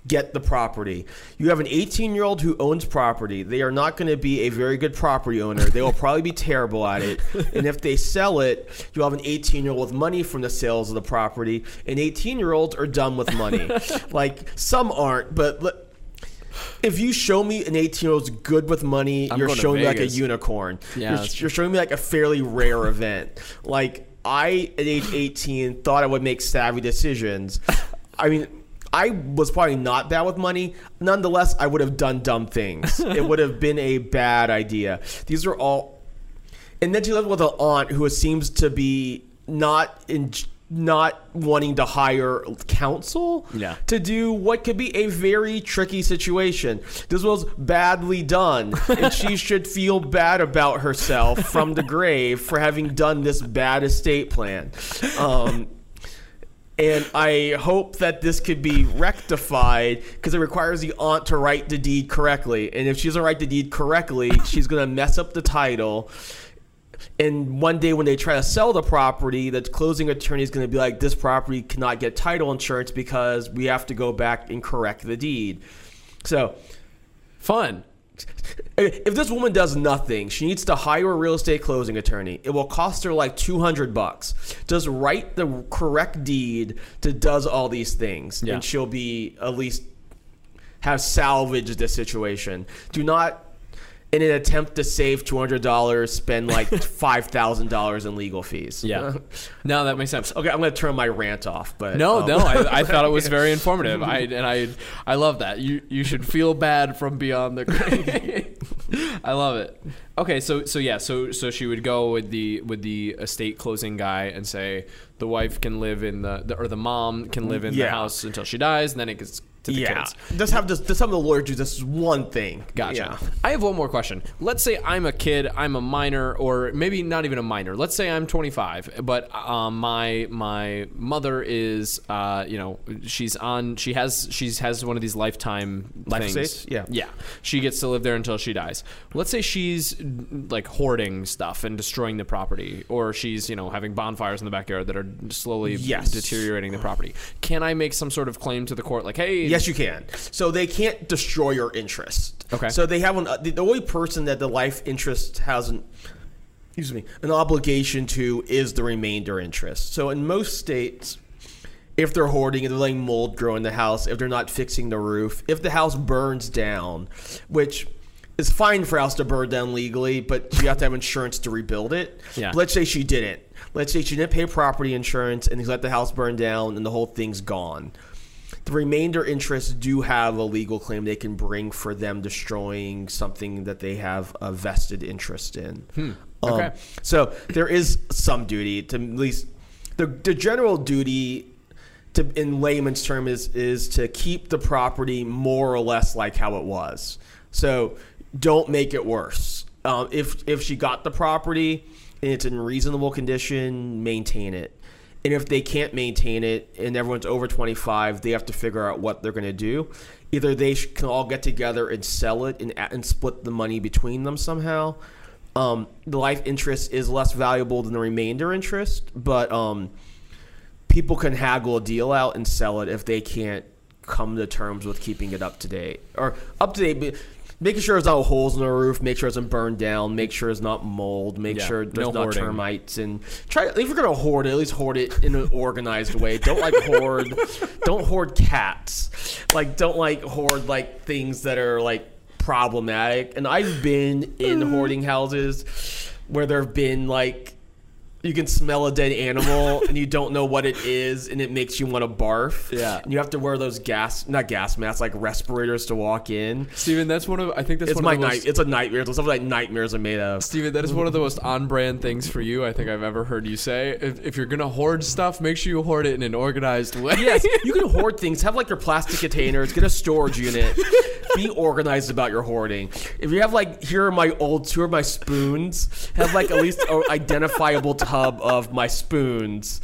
get the property. You have an 18 year old who owns property. They are not going to be a very good property owner. They will probably be terrible at it. And if they sell it you'll have an 18 year old with money from the sales of the property. And 18 year olds are dumb with money. Like some aren't but if you show me an 18 year old's good with money, I'm you're showing me like a unicorn. Yeah, you're, you're showing me like a fairly rare event. Like I at age 18 thought I would make savvy decisions. I mean, I was probably not bad with money. Nonetheless, I would have done dumb things. it would have been a bad idea. These are all and then she lived with an aunt who seems to be not in not wanting to hire counsel Yeah. to do what could be a very tricky situation. This was badly done, and she should feel bad about herself from the grave for having done this bad estate plan. Um, and I hope that this could be rectified because it requires the aunt to write the deed correctly. And if she doesn't write the deed correctly, she's to mess up the title. And one day when they try to sell the property, the closing attorney is going to be like, this property cannot get title insurance because we have to go back and correct the deed. So Fun. If this woman does nothing, she needs to hire a real estate closing attorney. It will cost her like 200 bucks. Just write the correct deed to does all these things Yeah. and she'll be at least have salvaged the situation. Do not in an attempt to save $200 spend like $5,000 in legal fees. Yeah. no, that makes sense. okay, I'm going to turn my rant off, but No, um, no, I, I thought it was very informative. I and I I love that. You you should feel bad from beyond the grave. I love it. Okay, so so yeah, so so she would go with the with the estate closing guy and say the wife can live in the, the or the mom can live in the house until she dies, and then it gets to the yeah. kids. Just have this. Just have the lawyer do this one thing. Gotcha. Yeah. I have one more question. Let's say I'm a kid, I'm a minor, or maybe not even a minor. Let's say I'm 25, but um, my my mother is, uh, you know, she's on. She has she's has one of these lifetime Life things. Yeah. yeah. She gets to live there until she dies. Let's say she's like hoarding stuff and destroying the property, or she's you know having bonfires in the backyard that are slowly Yes. deteriorating the property. Can I make some sort of claim to the court, like, hey, Yes, you can. So they can't destroy your interest. Okay. So they have an uh, the, only person that the life interest has an excuse me an obligation to is the remainder interest. So in most states, if they're hoarding, if they're letting mold grow in the house, if they're not fixing the roof, if the house burns down, which is fine for a house to burn down legally, but you have to have insurance to rebuild it. Yeah. But let's say she didn't. Let's say she didn't pay property insurance and they let the house burn down and the whole thing's gone the remainder interests do have a legal claim they can bring for them destroying something that they have a vested interest in. Um, Okay. so there is some duty to at least the, the general duty to in layman's term is is to keep the property more or less like how it was. So don't make it worse. Um, if if she got the property and it's in reasonable condition, maintain it. And if they can't maintain it and everyone's over 25, they have to figure out what they're going to do. Either they can all get together and sell it and, and split the money between them somehow. Um, the life interest is less valuable than the remainder interest, but um, people can haggle a deal out and sell it if they can't come to terms with keeping it up to date or up to date. Making sure there's no holes in the roof, make sure it doesn't burn down, make sure it's not mold, make Yeah, sure there's no not hoarding. termites, and try. If you're gonna hoard it, at least hoard it in an organized way. Don't like hoard, don't hoard cats. Like don't like hoard like things that are like problematic. And I've been in Mm. hoarding houses where there have been like you can smell a dead animal and you don't know what it is and it makes you want to barf. Yeah. And you have to wear those gas not gas masks, like respirators to walk in. Steven, that's one of I think that's It's one my of the most, night it's a nightmare. It's something like nightmares are made of. Steven, that is one of the most on-brand things for you I think I've ever heard you say. If, if you're gonna hoard stuff, make sure you hoard it in an organized way. Yes, you can hoard things. Have like your plastic containers. Get a storage unit. Be organized about your hoarding. If you have like here are my old two of my spoons. Have like at least identifiable tub of my spoons.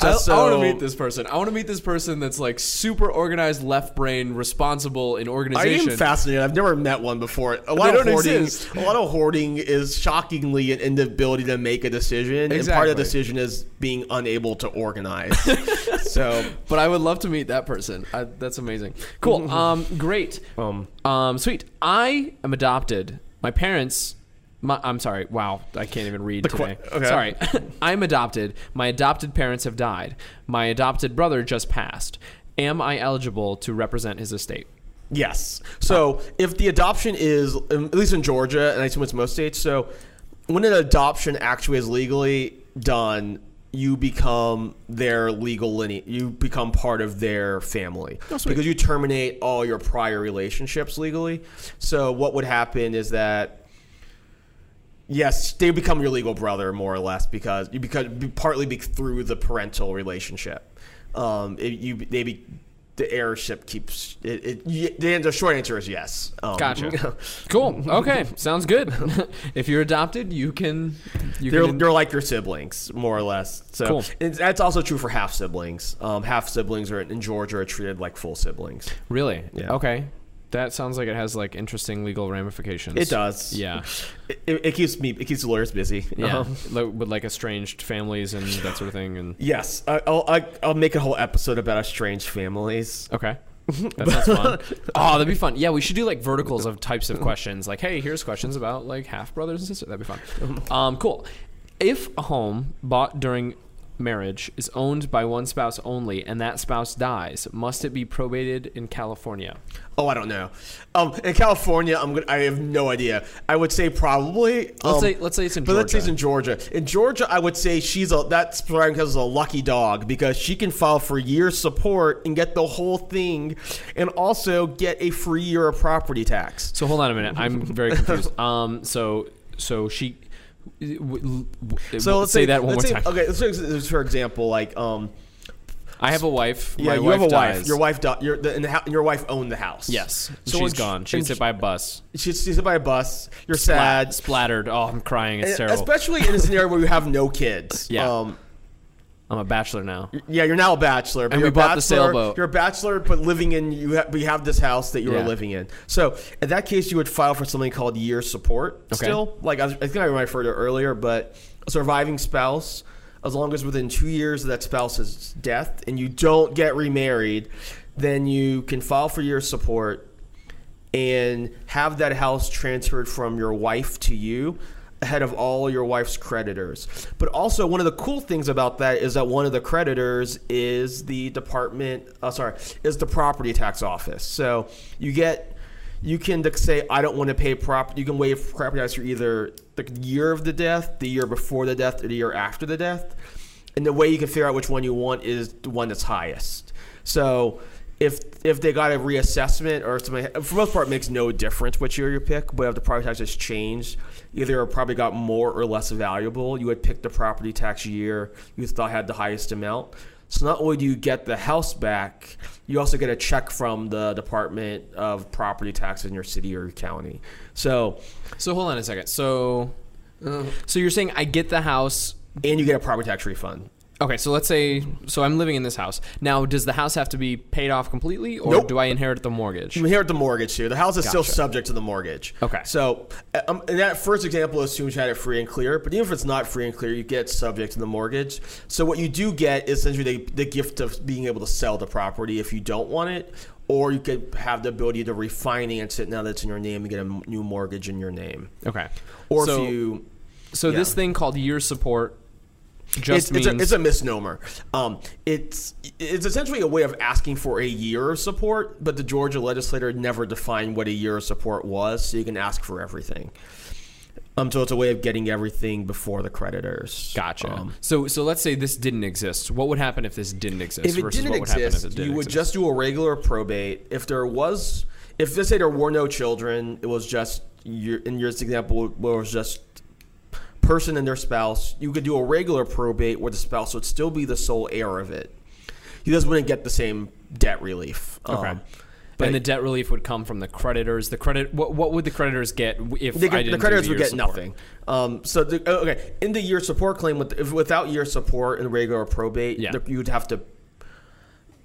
I, Just I want to meet this person. I want to meet this person that's like super organized, left brain, responsible in organization. I organization. am fascinated. I've never met one before. A lot They of don't hoarding. exist. A lot of hoarding is shockingly an inability to make a decision, and part of Exactly. the decision is being unable to organize. so, but I would love to meet that person. I, that's amazing. Cool. Um, great. um, Um, sweet. I am adopted. My parents. My, I'm sorry. Wow, I can't even read today. okay. Sorry. I'm adopted. My adopted parents have died. My adopted brother just passed. Am I eligible to represent his estate? Yes. So if the adoption is, um, at least in Georgia, and I assume it's most states, so when an adoption actually is legally done, you become their legal lineage. You become part of their family because you terminate all your prior relationships legally. So what would happen is that. Yes, they become your legal brother more or less because you become partly be through the parental relationship. Um, it, you they be, the heirship keeps it. it the, the short answer is yes. Um, Gotcha. cool. Okay. Sounds good. if you're adopted, you can. You They're, can. they're like your siblings, more or less. So Cool. that's also true for half siblings. Um, half siblings are in Georgia are treated like full siblings. really? Yeah. Okay. That sounds like it has like interesting legal ramifications. It does. Yeah. It, it, keeps me. It keeps the lawyers busy. Yeah. Like, with like estranged families and that sort of thing. And yes, I, I'll I, I'll make a whole episode about estranged families. okay. That sounds fun. Oh, that'd be fun. Yeah, we should do like verticals of types of questions. Like, hey, here's questions about like half brothers and sisters. That'd be fun. Um, cool. If a home bought during marriage is owned by one spouse only and that spouse dies, must it be probated in California? Oh, I don't know. Um, in California, I'm gonna. I have no idea. I would say probably. Let's um, say let's say it's in But Georgia. let's say it's in Georgia. In Georgia, I would say she's a that's because is a lucky dog because she can file for years support and get the whole thing, and also get a free year of property tax. So hold on a minute. I'm very confused. Um, so so she. So let's say, that one more say, time. Okay, let's say, for example, like um, I have a wife. Yeah, My you wife have a wife. Your wife, di- your the, and, the, your wife owned the house. Yes, So she's gone. She and hit by a bus. She's, she's hit by a bus. You're sad. Splattered. Oh, I'm crying. It's And terrible. Especially in a scenario where you have no kids. Yeah. Um, I'm a bachelor now. yeah, you're now a bachelor. But And you're we a bought the bachelor- sailboat. You're a bachelor, but living in you. Ha- we have this house that you were Yeah. living in. So in that case, you would file for something called year support. Okay. Still, like I, was- I think I referred to earlier, but a surviving spouse, as long as within two years of that spouse's death, and you don't get remarried, then you can file for year support and have that house transferred from your wife to you ahead of all your wife's creditors. But also, one of the cool things about that is that one of the creditors is the department, uh, sorry, is the property tax office. So you get. You can say, I don't want to pay property. You can waive property tax for either the year of the death, the year before the death, or the year after the death. And the way you can figure out which one you want is the one that's highest. So if if they got a reassessment or something, for the most part, it makes no difference which year you pick. But if the property tax has changed, either it probably got more or less valuable, you would pick the property tax year you thought had the highest amount. So not only do you get the house back, you also get a check from the Department of Property Tax in your city or your county. So, So hold on a second. So, uh-huh. so you're saying I get the house. and you get a property tax refund. Okay, so let's say so I'm living in this house now. Does the house have to be paid off completely, or Nope. do I inherit the mortgage? You inherit the mortgage here. The house is still subject to the mortgage. Okay. So, uh, um, in that first example assumes you had it free and clear, but even if it's not free and clear, you get subject to the mortgage. So, what you do get is essentially the, the gift of being able to sell the property if you don't want it, or you could have the ability to refinance it now that it's in your name and get a m- new mortgage in your name. Okay. Or so, if you. so this thing called year support just it's, means it's, a, it's a misnomer. Um, it's it's essentially a way of asking for a year of support, but the Georgia legislator never defined what a year of support was, so you can ask for everything. Um, so it's a way of getting everything before the creditors. Gotcha. Um, so so let's say this didn't exist. What would happen if this didn't exist? if it didn't what would happen exist, if it did you would exist? just do a regular probate. If there was, if let's say there were no children, it was just your in your example, where it was just person and their spouse. You could do a regular probate where the spouse would still be the sole heir of it. You just wouldn't get the same debt relief. Okay. Um, but and the debt relief would come from the creditors. The credit. What, what would the creditors get if they I didn't the do creditors the would get support? nothing. Um, so the, oh, okay, in the year support claim, with if, without year support and regular probate, Yeah. the, you would have to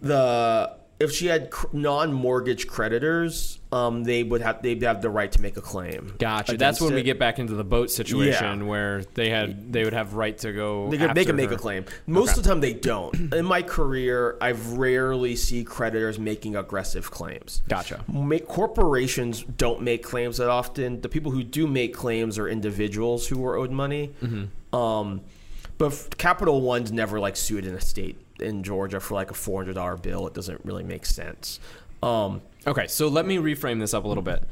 the if she had cr- non-mortgage creditors, um, they would have they'd have the right to make a claim. Gotcha. That's when we get back into the boat situation Yeah. where they had they would have right to go. They could, they after can make a claim. Most Okay. of the time, they don't. In my career, I've rarely see creditors making aggressive claims. Gotcha. Make, corporations don't make claims that often. The people who do make claims are individuals who were owed money. Mm-hmm. Um, but Capital One's never like sued an estate in Georgia for like a four hundred dollar bill. It doesn't really make sense. Um, Okay, so let me reframe this up a little bit.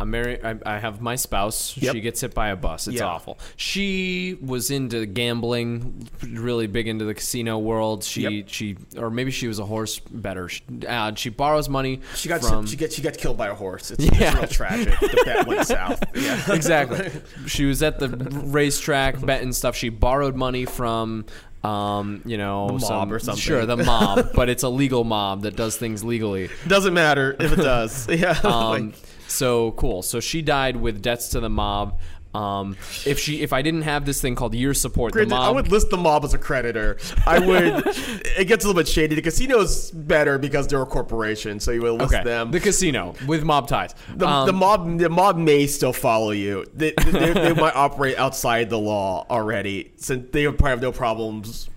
I'm married. I, I have my spouse. Yep. She gets hit by a bus. It's Yeah. awful. She was into gambling, really big into the casino world. She Yep. she or maybe she was a horse bettor. She, uh, she borrows money. she got from she gets she gets killed by a horse. It's, Yeah. it's real tragic. The bet went south. Yeah. exactly. She was at the racetrack betting stuff. She borrowed money from, um, you know, The mob some- or something. Sure, the mob, but it's a legal mob that does things legally. Doesn't matter if it does. Yeah. Um, Like- so cool. So she died with debts to the mob. Um, if she, if I didn't have this thing called year support, the Granted, I would list the mob as a creditor. I would. it gets a little bit shady. The casino's better because they're a corporation, so you would list okay, them. the casino with mob ties. The, Um, the mob, the mob may still follow you. They, they, they might operate outside the law already, since they probably have no problems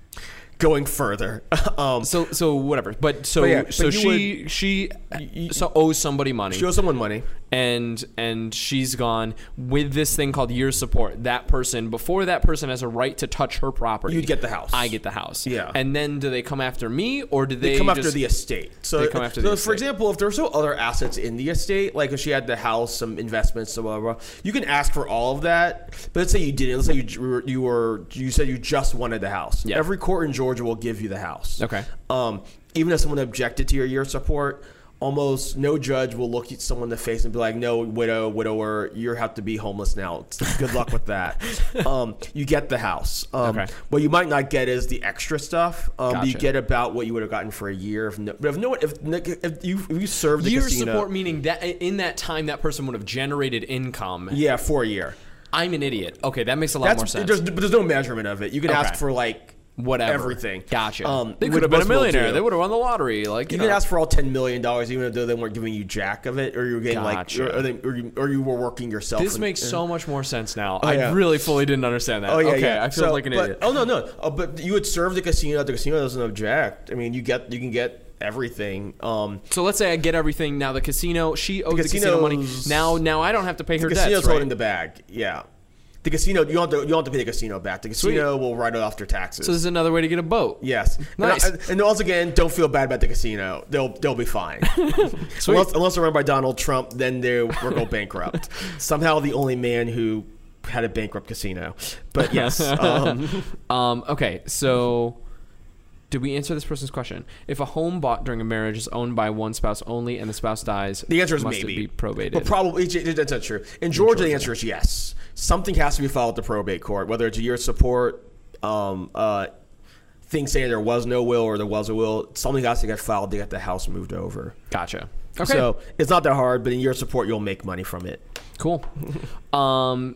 going further. Um, so so whatever. But so But yeah, so but you she she so owes somebody money. She owes someone money. and and she's gone with this thing called year support. That person before that person has a right to touch her property. You'd get the house. I get the house. Yeah. And then do they come after me or do they, They come after the estate. So, They come after so the for estate. example, if there's no other assets in the estate, like if she had the house, some investments, so blah, blah, blah, you can ask for all of that. But let's say you didn't. Let's say you you were you said you just wanted the house. Yeah. Every court in Georgia will give you the house. Okay. Um, even if someone objected to your year support, almost no judge will look at someone in the face and be like, "No, widow, widower, you have to be homeless now. Good luck with that." um, you get the house. Um, Okay. What you might not get is the extra stuff. Um, but You get about what you would have gotten for a year. If no, but if no one, if, if you if you serve the Year casino, support meaning that in that time that person would have generated income. yeah, for a year. I'm an idiot. Okay, that makes a lot more sense. There's, but there's no measurement of it. You can Okay. ask for like Whatever. everything. Gotcha. Um, they could have been a millionaire. They would have won the lottery. Like you, You know. can ask for all ten million dollars, even though they weren't giving you jack of it, or you were getting Gotcha. like, or, they, or, you, or you were working yourself. This and- makes and- so much more sense now. I yeah. really fully didn't understand that. Oh yeah, okay, yeah. I feel So, like an but- idiot. Oh no, no. Oh, but you would serve the casino. The casino doesn't object. I mean, you get you can get everything. Um, So let's say I get everything now. The casino, she owes the, casino money. Now, now I don't have to pay her the debts. casino's right? holding the bag. Yeah. The casino, you don't have to, you don't have to pay the casino back. The casino will write it off their taxes. So this is another way to get a boat. Yes. Nice. And, and once again, don't feel bad about the casino. They'll they'll be fine. unless, unless they're run by Donald Trump, then they will go bankrupt. Somehow, the only man who had a bankrupt casino. But yes, um, Um, okay, so did we answer this person's question? If a home bought during a marriage is owned by one spouse only and the spouse dies, the answer is must maybe. it be probated? But probably that's not true. In Georgia, the answer is yes. Something has to be filed the probate court, whether it's a year support, um, uh, thing saying there was no will or there was a will. Something has to get filed to get the house moved over. gotcha. Okay, So it's not that hard, but in year support, you'll make money from it. cool. um,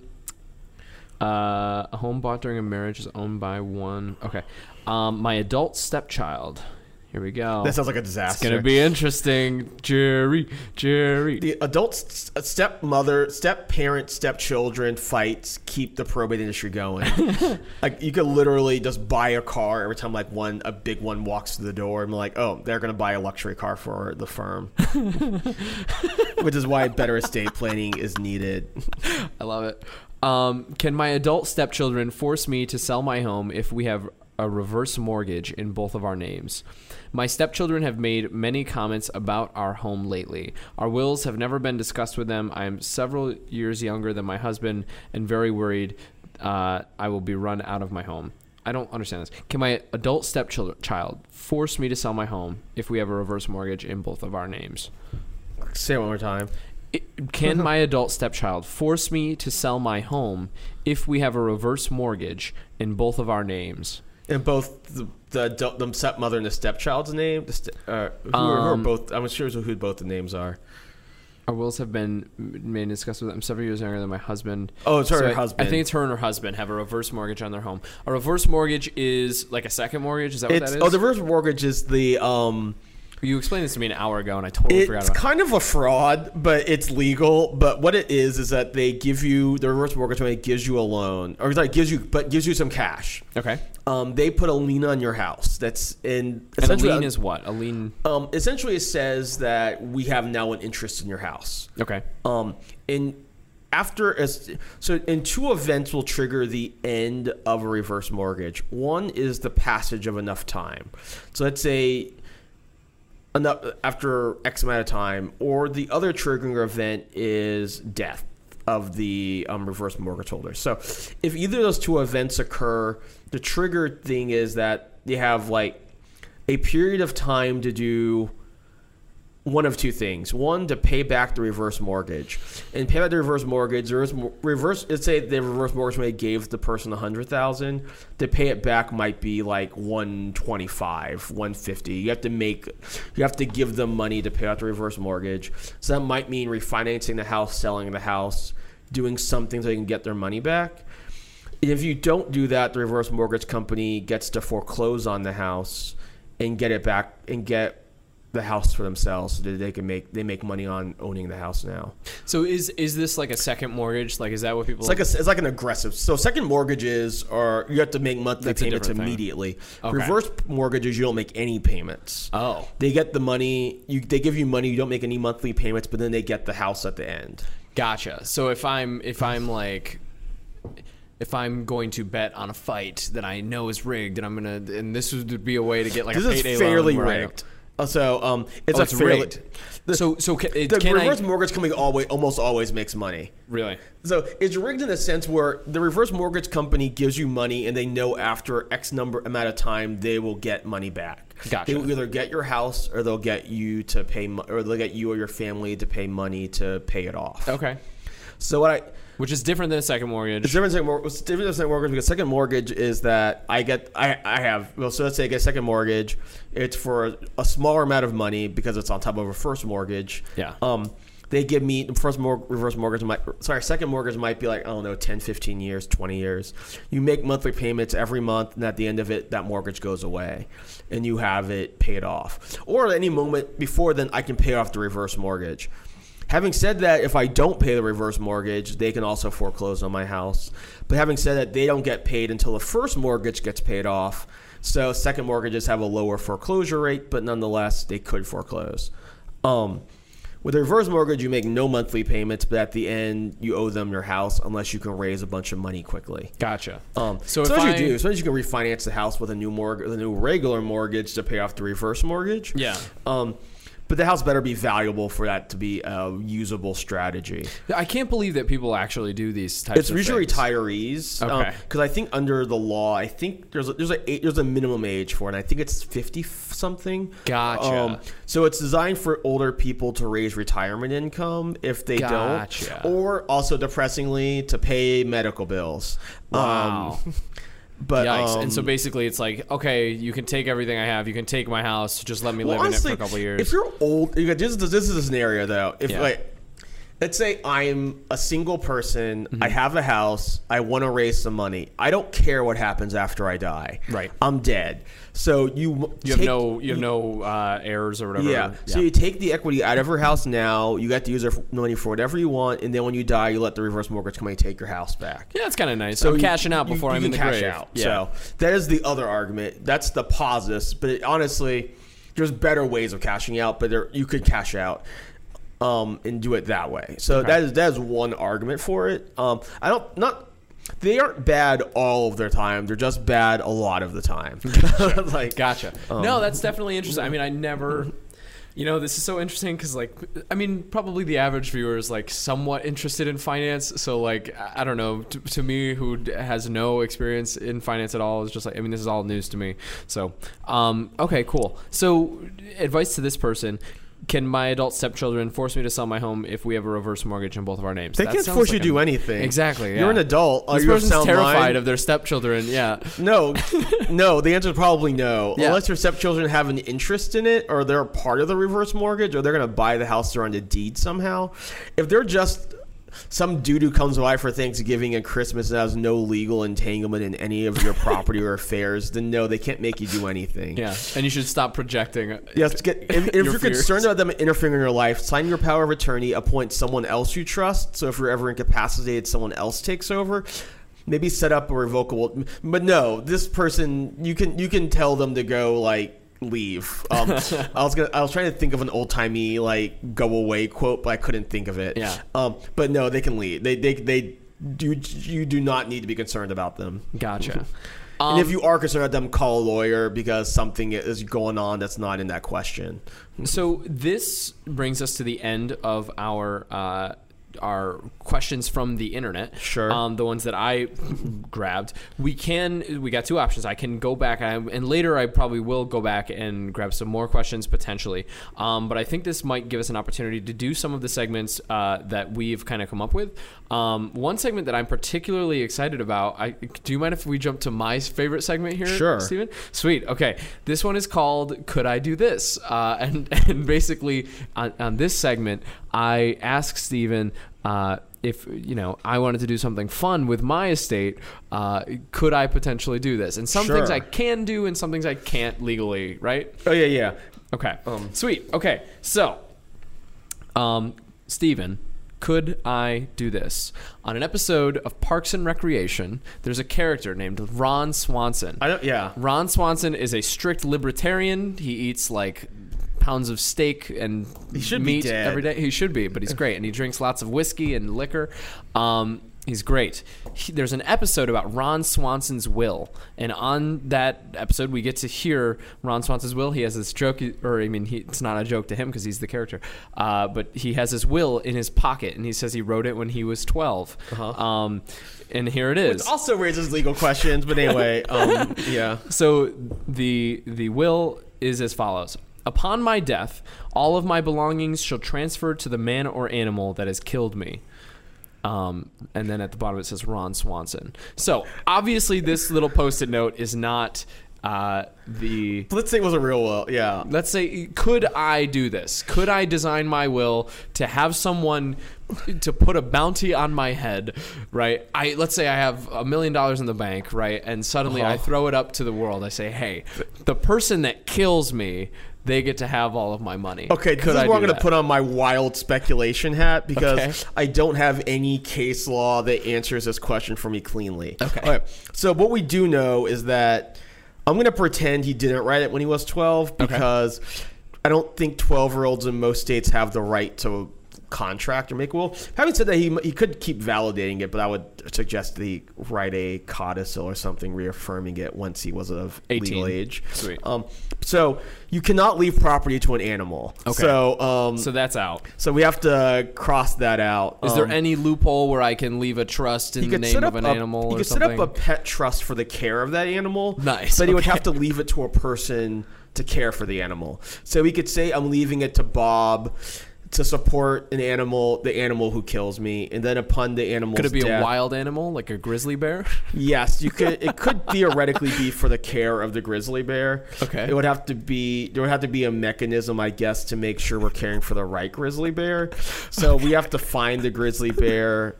uh, a home bought during a marriage is owned by one. Okay, um, my adult stepchild. Here we go. That sounds like a disaster. it's gonna be interesting, Jerry. Jerry. the adult s- stepmother, step parent, stepchildren fights keep the probate industry going. like you could literally just buy a car every time like one a big one walks through the door and be like, oh, they're gonna buy a luxury car for the firm. Which is why better estate planning is needed. I love it. Um, can my adult stepchildren force me to sell my home if we have a reverse mortgage in both of our names? My stepchildren have made many comments about our home lately. Our wills have never been discussed with them. I am several years younger than my husband and very worried uh, I will be run out of my home. I don't understand this. Can my adult stepchild force me to sell my home if we have a reverse mortgage in both of our names? Say it one more time. It- Can my adult stepchild force me to sell my home if we have a reverse mortgage in both of our names? In both the the, adult, the stepmother and the stepchild's name, the st- uh, who, are, who are Um, both? I'm sure who both the names are. Our wills have been made and discussed with. I'm several years younger than my husband. Oh, it's her So and I- husband. I think it's her and her husband have a reverse mortgage on their home. A reverse mortgage is like a second mortgage. Is that what It's that is? oh, the reverse mortgage is the um. you explained this to me an hour ago, and I totally forgot It's kind of a fraud, but it's legal. But what it is is that they give you the reverse mortgage company gives you a loan, or sorry, gives you but gives you some cash. Okay. Um, they put a lien on your house. That's in And a lien is what? A lien. um, essentially it says that we have now an interest in your house. Okay. Um, in after as so, and two events will trigger the end of a reverse mortgage. One is the passage of enough time. So let's say enough after X amount of time, or the other triggering event is death of the um, reverse mortgage holder. So if either of those two events occur, the trigger thing is that you have like a period of time to do one of two things. One, to pay back the reverse mortgage. And pay back the reverse mortgage, mo- reverse let's say the reverse mortgage money gave the person hundred thousand. To pay it back might be like one twenty five, one fifty. You have to make you have to give them money to pay out the reverse mortgage. So that might mean refinancing the house, selling the house, doing something so they can get their money back. If you don't do that, the reverse mortgage company gets to foreclose on the house and get it back and get the house for themselves so that they can make they make money on owning the house now. So is is this like a second mortgage? Like is that what people? It's like a, it's like an aggressive. So second mortgages are you have to make monthly That's payments immediately. Okay. Reverse mortgages you don't make any payments. oh. They get the money. You they give you money. You don't make any monthly payments, but then they get the house at the end. Gotcha. So if I'm if I'm like if I'm going to bet on a fight that I know is rigged and I'm gonna and this would be a way to get like This a is payday fairly loan rigged. Uh, So um, it's Oh, a it's fairly. rigged. The, so so can, the can reverse I mortgage company always almost always makes money. really? So it's rigged in the sense where the reverse mortgage company gives you money, and they know after X number amount of time they will get money back. Gotcha. They will either get your house, or they'll get you to pay, or they'll get you or your family to pay money to pay it off. Okay, So what I which is different than a second mortgage. it's different than mor- it's different than second mortgage because second mortgage is that I get I, I have well so let's say I get a second mortgage it's for a, a smaller amount of money because it's on top of a first mortgage Yeah. um they give me the first mor- reverse mortgage might sorry second mortgage might be like I don't know 10 15 years 20 years you make monthly payments every month and at the end of it that mortgage goes away and you have it paid off or at any moment before then I can pay off the reverse mortgage Having said that, if I don't pay the reverse mortgage, they can also foreclose on my house. But having said that, they don't get paid until the first mortgage gets paid off. So second mortgages have a lower foreclosure rate, but nonetheless, they could foreclose. Um, with a reverse mortgage, you make no monthly payments, but at the end, you owe them your house unless you can raise a bunch of money quickly. Gotcha. Um, So as I- you do, sometimes you can refinance the house with a new mortgage, a new regular mortgage to pay off the reverse mortgage. Yeah. Um, but the house better be valuable for that to be a usable strategy. I can't believe that people actually do these types. It's of usually things. retirees. Okay. Because I think under the law, I think there's a, there's a there's a minimum age for it. And I think it's fifty something. Gotcha. so it's designed for older people to raise retirement income if they Gotcha. don't, or also depressingly to pay medical bills. Wow. Um, but Yikes! and so um, basically, it's like, okay, you can take everything I have. You can take my house. Just let me Well, live honestly, in it for a couple years. If you're old, this is this is a scenario though. If Yeah. like, let's say I'm a single person, Mm-hmm. I have a house, I want to raise some money. I don't care what happens after I die. Right. I'm dead. So you you have no, you have no uh, heirs or whatever. yeah. So you take the equity out of your house now. You got to use their money for whatever you want, and then when you die, you let the reverse mortgage company take your house back. yeah, it's kind of nice. So I'm you- cashing out before you I'm can in the cash grave. out. Yeah. So that is the other argument. That's the positives, but it, honestly, there's better ways of cashing out. But there, you could cash out um, and do it that way. So that is that is one argument for it. Um, I don't not. They aren't bad all of their time. They're just bad a lot of the time. like Gotcha. Um, no, that's definitely interesting. I mean, I never. You know, this is so interesting because, like, I mean, probably the average viewer is like somewhat interested in finance. So, like, I don't know. To, to me, who d- has no experience in finance at all, is just like, I mean, this is all news to me. So, um, okay, cool. So, advice to this person: Can my adult stepchildren force me to sell my home if we have a reverse mortgage in both of our names? They That can't force you to do anything. Exactly. You're an adult. This you person's terrified mind. of their stepchildren. Yeah. No, no. The answer is probably no. Yeah. Unless your stepchildren have an interest in it, or they're a part of the reverse mortgage, or they're going to buy the house they're on the deed somehow. If they're just some dude who comes by for Thanksgiving and Christmas and has no legal entanglement in any of your property or affairs, then no, they can't make you do anything. Yeah. And you should stop projecting. Uh, yes, get, if, if Your you're fears. concerned about them interfering in your life, sign your power of attorney, appoint someone else you trust. So if you're ever incapacitated, someone else takes over. Maybe set up a revocable. But no, this person you can you can tell them to go like leave. Um, I was gonna I was trying to think of an old timey like go away quote, but I couldn't think of it. Yeah. Um, but no, they can leave. They they they do. You do not need to be concerned about them. Gotcha. And if Um, you are concerned about them, call a lawyer because something is going on that's not in that question. So this brings us to the end of our uh, our questions from the internet. Sure. Um, the ones that I grabbed. We can. We got two options. I can go back, and, and later I probably will go back and grab some more questions potentially. Um, but I think this might give us an opportunity to do some of the segments uh, that we've kind of come up with. Um, one segment that I'm particularly excited about. I do you mind if we jump to my favorite segment here? Sure. Steven? Sweet. Okay. This one is called "Could I Do This?" Uh, and and basically on, on this segment, I asked Steven uh, if you know I wanted to do something fun with my estate. Uh, could I potentially do this? And some things I can do, and some things I can't legally. Right? Oh yeah, yeah. Okay. Um, Sweet. Okay. So, um, Steven, could I do this? On an episode of Parks and Recreation, there's a character named Ron Swanson. I don't. Yeah. Ron Swanson is a strict libertarian. He eats like pounds of steak and He should be meat every day. He should be, but he's great, and he drinks lots of whiskey and liquor. Um, He's great. He, there's an episode about Ron Swanson's will, and on that episode, we get to hear Ron Swanson's will. He has this joke, or I mean, he, it's not a joke to him because he's the character, uh, but he has his will in his pocket, and he says he wrote it when he was 12. Uh-huh. Um, and here it is. Also raises legal questions, but anyway, um, yeah. So the the will is as follows: Upon my death, all of my belongings shall transfer to the man or animal that has killed me. Um, and then at the bottom it says Ron Swanson. So obviously, this little post-it note is not uh, the. Let's say it was a real will. Yeah. Let's say, could I do this? Could I design my will to have someone to put a bounty on my head, right? I let's say I have a million dollars in the bank, right? And suddenly I Uh-huh. throw it up to the world. I say, "Hey, the person that kills me, they get to have all of my money." Okay, this is I where I'm do going to that? put on my wild speculation hat because Okay. I don't have any case law that answers this question for me cleanly. Okay. All right. So what we do know is that I'm going to pretend he didn't write it when he was 12 because I don't think 12 year olds in most states have the right to contract or make a will. Having said that, he, he could keep validating it, but I would suggest that he write a codicil or something reaffirming it once he was of 18. legal age. Sweet. Um, so you cannot leave property to an animal. Okay. So um, So that's out. so we have to cross that out. Is there Um, any loophole where I can leave a trust in the name of an a, animal You or could something? set up a pet trust for the care of that animal. Nice, But he would have to leave it to a person to care for the animal. So we could say I'm leaving it to Bob to support an animal, the animal who kills me, and then upon the animal, Could it be death, a wild animal like a grizzly bear? Yes, you could. It could theoretically be for the care of the grizzly bear. Okay. It would have to be. There would have to be a mechanism, I guess, to make sure we're caring for the right grizzly bear. So we have to find the grizzly bear.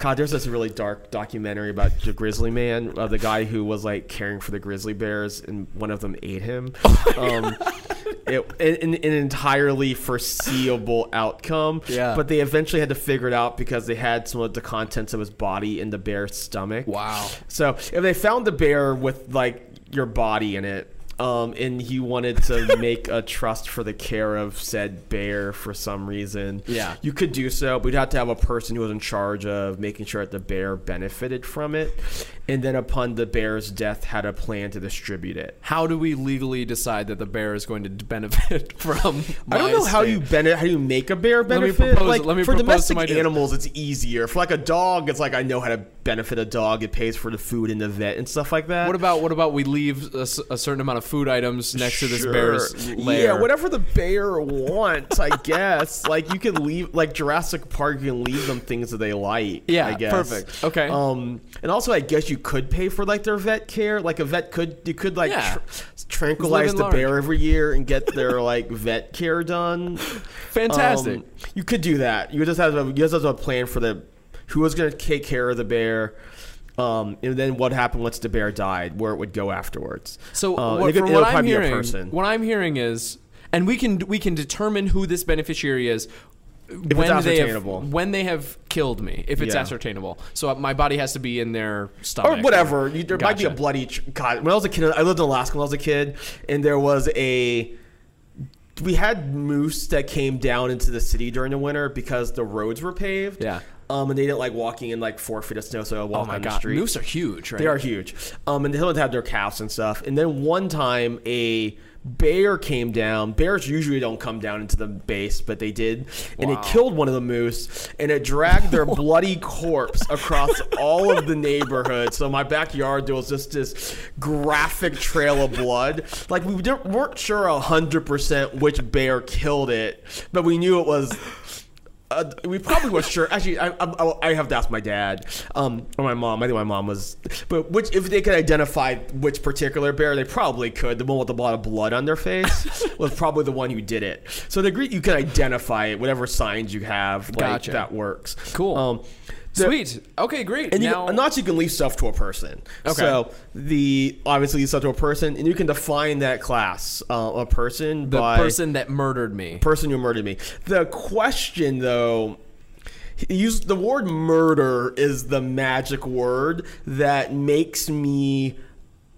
God, there's this really dark documentary about the grizzly man, uh, the guy who was like caring for the grizzly bears, and one of them ate him. um, it, an, an entirely foreseeable outcome. Yeah. But they eventually had to figure it out because they had some of the contents of his body in the bear's stomach. Wow. So if they found the bear with like your body in it, um, and he wanted to make a trust for the care of said bear for some reason, Yeah. you could do so. But you'd have to have a person who was in charge of making sure that the bear benefited from it, and then upon the bear's death, had a plan to distribute it. How do we legally decide that the bear is going to benefit from? I don't know how you bene- how you make a bear benefit. Let me benefit. propose- like let me for domestic animals, it's easier. For like a dog, it's like I know how to benefit a dog. It pays for the food in the vet and stuff like that. What about what about we leave a certain amount of food items next to this Sure. bear's lair? Yeah, whatever the bear wants, I guess. Like you can leave, like Jurassic Park, you can leave them things that they like. Yeah, I guess. perfect. Okay. Um, and also, I guess you could pay for like their vet care. Like a vet could, you could like Yeah. tr- tranquilize the large. bear every year and get their like vet care done. Fantastic. Um, you could do that. You just have a, you just have a plan for the who was going to take care of the bear. Um, and then what happened once the bear died, where it would go afterwards. So Uh, what, could- from what I'm probably be a hearing, what I'm hearing is, and we can we can determine who this beneficiary is it's when they ascertainable. have when they have killed me, if it's Yeah. ascertainable. So my body has to be in their stomach or whatever. You, there might be a bloody. Tr- God, when I was a kid, I lived in Alaska when I was a kid, and there was a. We had moose that came down into the city during the winter because the roads were paved. Yeah. Um, and they didn't like walking in like four feet of snow, so I Oh walk my on the street. moose are huge, right? They are huge. Um, and they have their calves and stuff. And then one time a bear came down. Bears usually don't come down into the base, but they did. And Wow. it killed one of the moose and it dragged their bloody corpse across all of the neighborhood. So my backyard there was just this graphic trail of blood. Like we weren't sure hundred percent which bear killed it, but we knew it was uh, we probably weren't sure. Actually, I, I, I have to ask my dad um, or my mom. I think my mom was, but which if they could identify which particular bear, they probably could. The one with a lot of blood on their face was probably the one who did it. So the you can identify it, whatever signs you have, like Gotcha. that works. Cool. Um, Sweet. Okay, great. and you, now, not you can leave stuff to a person. Okay. So the obviously you stuff to a person, and you can define that class, uh, a person the by person that murdered me. person who murdered me. The question, though, he used the word murder is the magic word that makes me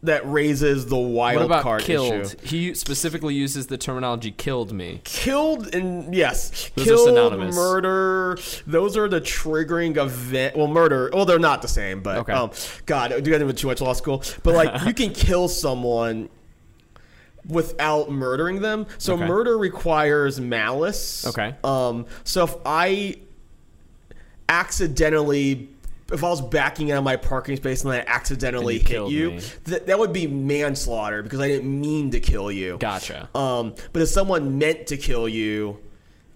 that raises the wild What about card killed? issue. He specifically uses the terminology "killed me." Killed and yes, Those are synonymous. murder. Those are the triggering event. Well, murder. Well, they're not the same, but Okay. um, God, do you guys went too much law school? But like, you can kill someone without murdering them. So Okay. murder requires malice. Okay. Um. So if I accidentally. If I was backing out of my parking space and I accidentally And you hit you, th- that would be manslaughter because I didn't mean to kill you. Gotcha. Um, but if someone meant to kill you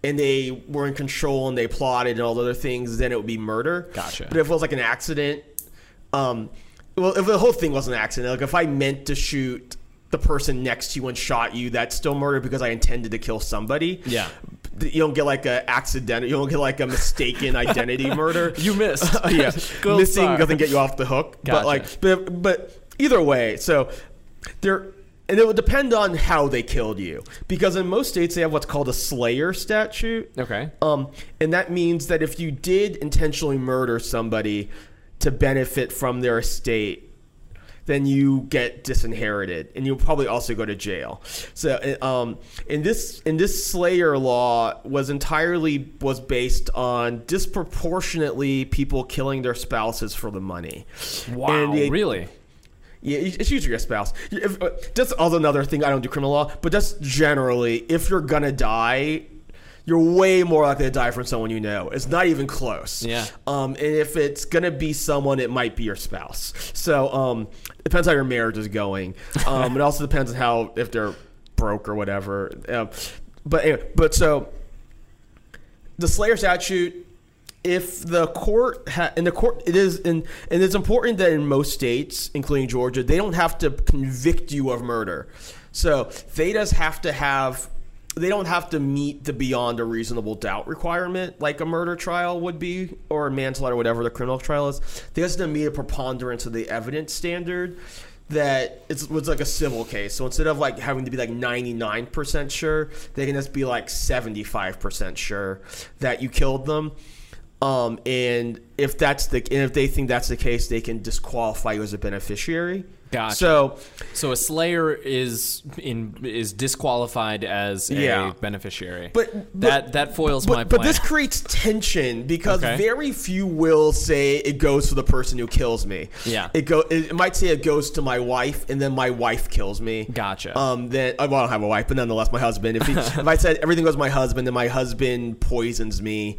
and they were in control and they plotted and all the other things, then it would be murder. Gotcha. But if it was like an accident, um, well, if the whole thing was an accident, like if I meant to shoot the person next to you and shot you, that's still murder because I intended to kill somebody. Yeah. You don't get like a accidental. You don't get like a mistaken identity murder. You missed. yeah, Gold missing star. doesn't get you off the hook. Gotcha. But like, but but either way, so there, and it would depend on how they killed you, because in most states they have what's called a slayer statute. Okay. Um, and that means that if you did intentionally murder somebody to benefit from their estate, then you get disinherited, and you'll probably also go to jail. So, um, in this in this Slayer law was entirely was based on disproportionately people killing their spouses for the money. Wow. They- really? yeah, it's usually your spouse. If, uh, that's also another thing. I don't do criminal law, but just generally, if you're gonna die, you're way more likely to die from someone you know. It's not even close. Yeah. Um, and if it's gonna be someone, it might be your spouse. So um, depends how your marriage is going. Um, it also depends on how if they're broke or whatever. Um, but anyway, but so the Slayer statute if the court ha- in the court it is and and it's important that in most states including Georgia they don't have to convict you of murder so they just have to have they don't have to meet the beyond a reasonable doubt requirement like a murder trial would be or a manslaughter whatever the criminal trial is they just have to meet a preponderance of the evidence standard that it's was like a civil case. So instead of like having to be like 99% sure, they can just be like 75% sure that you killed them. Um, and if that's the and if they think that's the case, they can disqualify you as a beneficiary. Gotcha. So So a slayer is in is disqualified as a Yeah. beneficiary. But- but- that that foils but, my but plan. this creates tension because Okay. very few will say it goes to the person who kills me. Yeah. it go. It, it might say it goes to my wife, and then my wife kills me. Gotcha. Um, then well, I don't have a wife, but nonetheless, my husband. If, he, if I said everything goes to my husband, then my husband poisons me.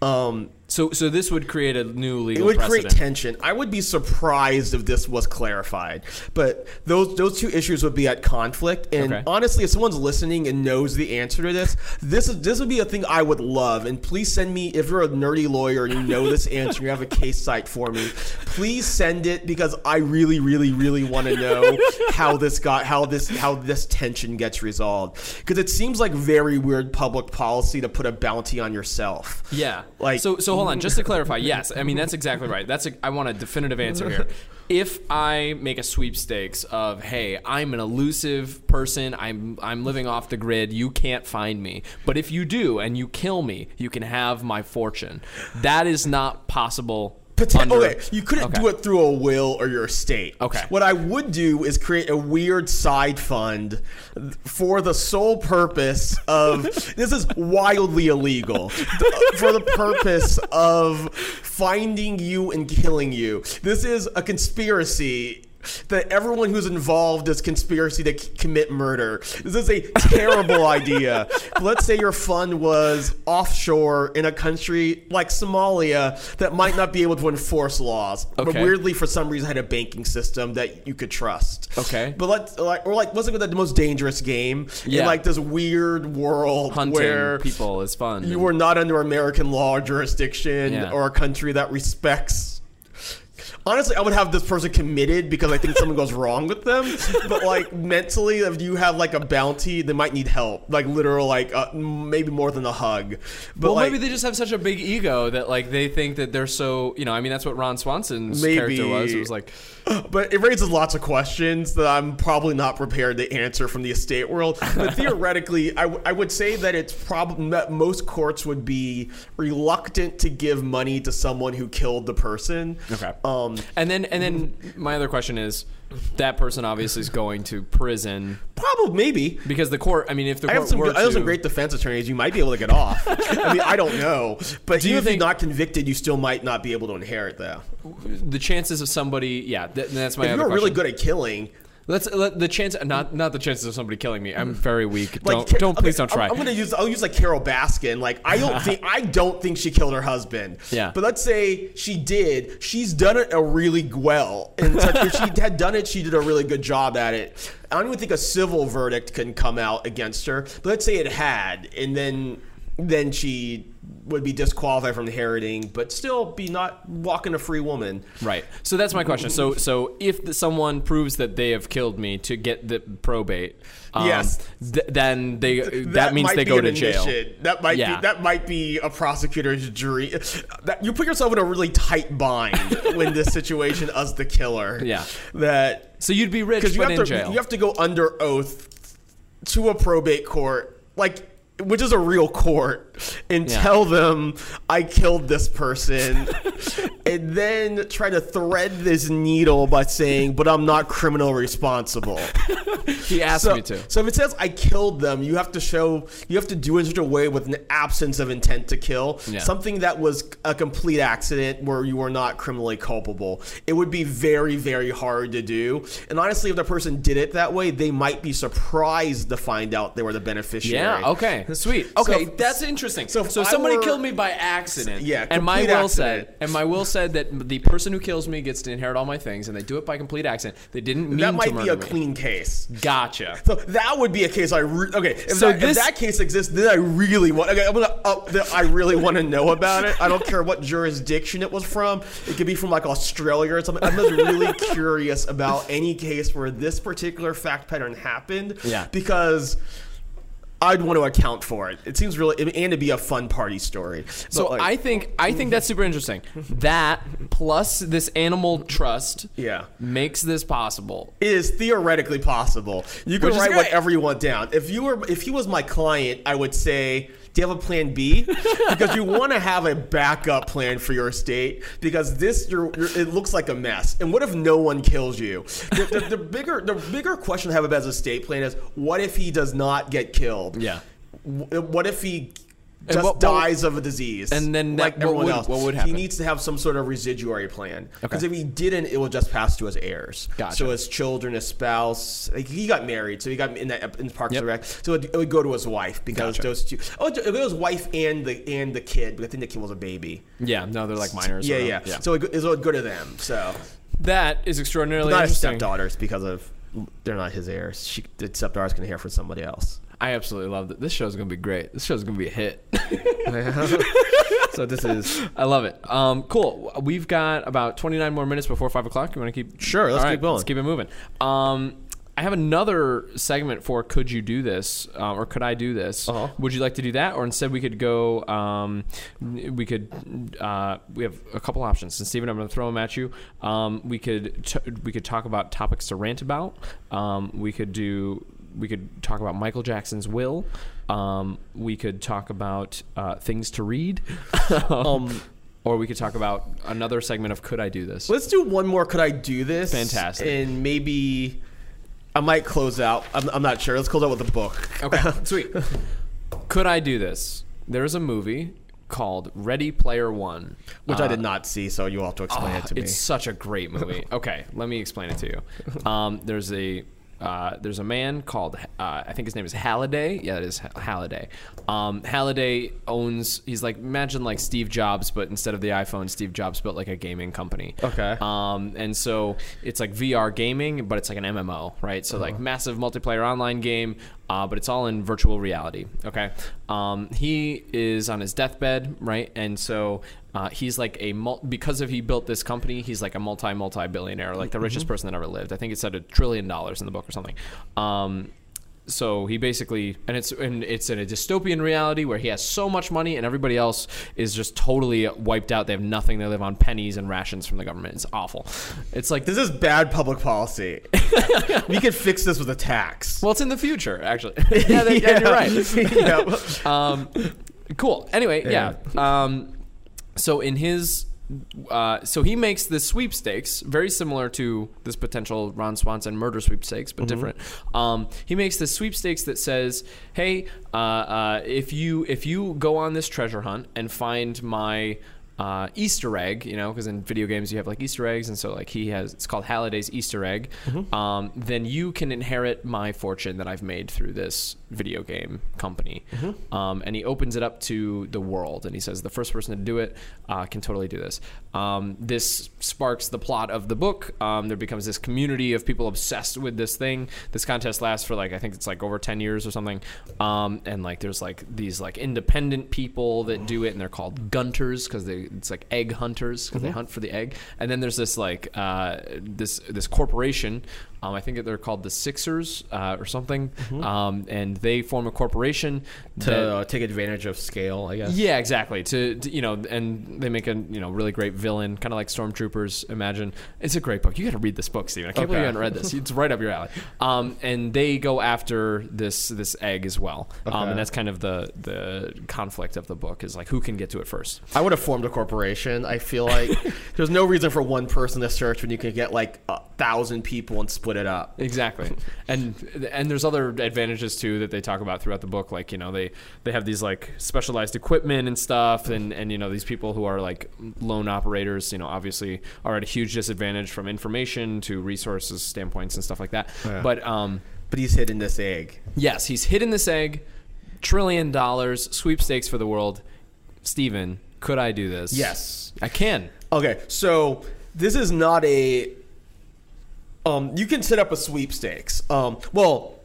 Um, so so this would create a new legal. it would precedent. create tension. I would be surprised if this was clarified. But those those two issues would be at conflict. And Okay. honestly, if someone's listening and knows the answer to this, this is this would be a thing I would love. And please send me if you're a nerdy lawyer and you know this answer, you have a case cite for me. Please send it because I really, really, really want to know how this got how this how this tension gets resolved. Because it seems like very weird public policy to put a bounty on yourself. Yeah. Like- so so hold on, just to clarify. Yes, I mean that's exactly right. That's a, I want a definitive answer here. If I make a sweepstakes of hey, I'm an elusive person, I'm I'm living off the grid, you can't find me. But if you do and you kill me, you can have my fortune. That is not possible. Poten- okay, you couldn't Okay. do it through a will or your estate. Okay. What I would do is create a weird side fund for the sole purpose of this is wildly illegal. for the purpose of finding you and killing you. This is a conspiracy that everyone who's involved is conspiracy to c- commit murder. This is a terrible idea. Let's say your fund was offshore in a country like Somalia that might not be able to enforce laws, okay. but weirdly for some reason had a banking system that you could trust. Okay. but let's like or like let's look at the most dangerous game Yeah. in like this weird world hunting where people is fun. you and- were not under American law or jurisdiction Yeah. or a country that respects. Honestly, I would have this person committed because I think something goes wrong with them. But like mentally, if you have like a bounty, they might need help. Like literal, like uh, maybe more than a hug. But well, like, maybe they just have such a big ego that like they think that they're so you know. I mean, that's what Ron Swanson's Maybe. character was. It was like, but it raises lots of questions that I'm probably not prepared to answer from the estate world. But theoretically, I, w- I would say that it's probably that most courts would be reluctant to give money to someone who killed the person. Okay. Um, Um, And then and then my other question is, that person obviously is going to prison probably maybe. because the court. I mean, if the I court have some. were good- I have to, some great defense attorneys. You might be able to get off. I mean, I don't know, but Do you even if think- you're not convicted, you still might not be able to inherit though. the chances of somebody, yeah, th- that's my If other you're really question. good at killing, Let's let the chance, not not the chances of somebody killing me. I'm mm. very weak. like don't don't please okay, don't try. I'm, I'm gonna use. I'll use like Carole Baskin. Like I don't think I don't think she killed her husband. Yeah. But let's say she did. She's done it a really well. And if she had done it, she did a really good job at it. I don't even think a civil verdict can come out against her. But let's say it had, and then then she would be disqualified from inheriting, but still be not walking a free woman. Right. So that's my question. So so if the, someone proves that they have killed me to get the probate, um, Yes. th- then they that, means might they go to jail. That might Yeah. be that might be a prosecutor's jury. That, you put yourself in a really tight bind when this situation as the killer. Yeah. That So you'd be rich because you have to jail. you have to go under oath to a probate court, like which is a real court, and Yeah. tell them I killed this person, and then try to thread this needle by saying, "But I'm not criminal responsible." he asked so, me to. So if it says I killed them, you have to show you have to do it in such a way with an absence of intent to kill, Yeah. something that was a complete accident where you were not criminally culpable. It would be very very hard to do. And honestly, if the person did it that way, they might be surprised to find out they were the beneficiary. Yeah. Okay. Sweet. Okay. So- that's interesting. so So, if so I somebody were- killed me by accident. Yeah, And my will accident. said, and my will said that the person who kills me gets to inherit all my things, and they do it by complete accident. They didn't mean That might be a me. clean case. Gotcha. So that would be a case I re- okay. If, So that, this- if that case exists, then I really want. Okay, I'm gonna up. The, I really want to know about it. I don't care what jurisdiction it was from. It could be from like Australia or something. I'm just really curious about any case where this particular fact pattern happened. Yeah. Because. I'd want to account for it. It seems really, and to be a fun party story. So like, I think I think that's super interesting. That plus this animal trust yeah. makes this possible. It is theoretically possible. You can Which write whatever you want down. If you were, if he was my client, I would say, "Do you have a plan B?" because you want to have a backup plan for your estate. Because this, you're, you're, it looks like a mess. And what if no one kills you? The, the, the bigger, the bigger question to have about his estate plan is, what if he does not get killed? Yeah. What if he just what- what- dies of a disease? And then like what everyone would- else, what would happen? He needs to have some sort of residuary plan. Because Okay. if he didn't, it would just pass to his heirs. Gotcha. So his children, his spouse. Like he got married, so he got in that in Parks Yep. and Rec. So it, it would go to his wife because Gotcha. those two. Oh, it would go to his wife and the and the kid. But I think the kid was a baby. Yeah, no, they're like minors. Yeah, or- yeah. So it, it would go to them. So that is extraordinarily not his interesting. stepdaughters because of they're not his heirs. She, the stepdaughters can hear from somebody else. I absolutely love it. This show's gonna be great. This show's gonna be a hit. so this is I love it. Um, cool. We've got about 29 more minutes before five o'clock. You want to keep? Sure, let's All keep going. Let's keep it moving. Um, I have another segment for "Could you do this?" Uh, or "Could I do this?" Uh-huh. Would you like to do that, or instead we could go? Um, we could. Uh, we have a couple options. And Steven, I'm going to throw them at you. Um, we could. T- we could talk about topics to rant about. Um, we could do. We could talk about Michael Jackson's will. Um, we could talk about uh, things to read. um. Or we could talk about another segment of Could I Do This? Let's do one more. Could I do this? Fantastic. And maybe I might close out. I'm, I'm not sure. Let's close out with a book. Okay, sweet. Could I Do This? There's a movie called Ready Player One. Which I Uh, did not see, so you'll have to explain ah, it to me. It's such a great movie. Okay, let me explain it to you. Um, there's a uh, there's a man called uh, I think his name is Halliday. Yeah, it is Halliday. Um, Halliday owns. He's like imagine like Steve Jobs, but instead of the iPhone, Steve Jobs built like a gaming company. Okay. Um, and so it's like VR gaming, but it's like an MMO, right? So Uh-huh. like massive multiplayer online game, uh, but it's all in virtual reality. Okay. Um, he is on his deathbed, right? And so uh, he's like a mul- because of he built this company, he's like a multi multi billionaire, like the Mm-hmm. richest person that ever lived. I think it said a trillion dollars in the book or something. Um, so he basically and it's and it's in a dystopian reality where he has so much money and everybody else is just totally wiped out. They have nothing. They live on pennies and rations from the government. It's awful. It's like This is bad public policy. we could fix this with a tax. well, it's in the future actually. yeah, yeah, you're right. yeah. Um, cool. Anyway, yeah. Um, so in his uh, so he makes this sweepstakes very similar to this potential Ron Swanson murder sweepstakes, but different. Um, he makes this sweepstakes that says, "Hey, uh, uh, if you if you go on this treasure hunt and find my." Uh, Easter egg, you know, because in video games you have like Easter eggs, and so like he has, it's called Halliday's Easter egg. Um, then you can inherit my fortune that I've made through this video game company. Um, and he opens it up to the world, and he says the first person to do it uh, can totally do this. Um, this sparks the plot of the book. Um, there becomes this community of people obsessed with this thing. This contest lasts for like I think it's like over ten years or something. Um, and like there's like these like independent people that do it, and they're called gunters because they it's like egg hunters because they hunt for the egg. And then there's this like uh, this this corporation. Um, I think they're called the Sixers uh, or something, um, and they form a corporation to that- uh, take advantage of scale, I guess. yeah, exactly. To, to you know, and they make a you know really great villain, kind of like Stormtroopers. Imagine it's a great book. You got to read this book, Steven. I can't believe you haven't read this. It's right up your alley. Um, and they go after this this egg as well. Um, Okay. and that's kind of the the conflict of the book is like who can get to it first. I would have formed a corporation. I feel like there's no reason for one person to search when you can get like a thousand people and split it up. Exactly, and and there's other advantages too that they talk about throughout the book. Like you know they they have these like specialized equipment and stuff, and and you know these people who are like lone operators, you know, obviously are at a huge disadvantage from information to resources standpoints and stuff like that. Yeah. But um, But he's hidden this egg. yes, he's hidden this egg, trillion dollars sweepstakes for the world. Steven, could I do this? Yes. I can. Okay, so this is not a. Um, you can set up a sweepstakes. Um, well,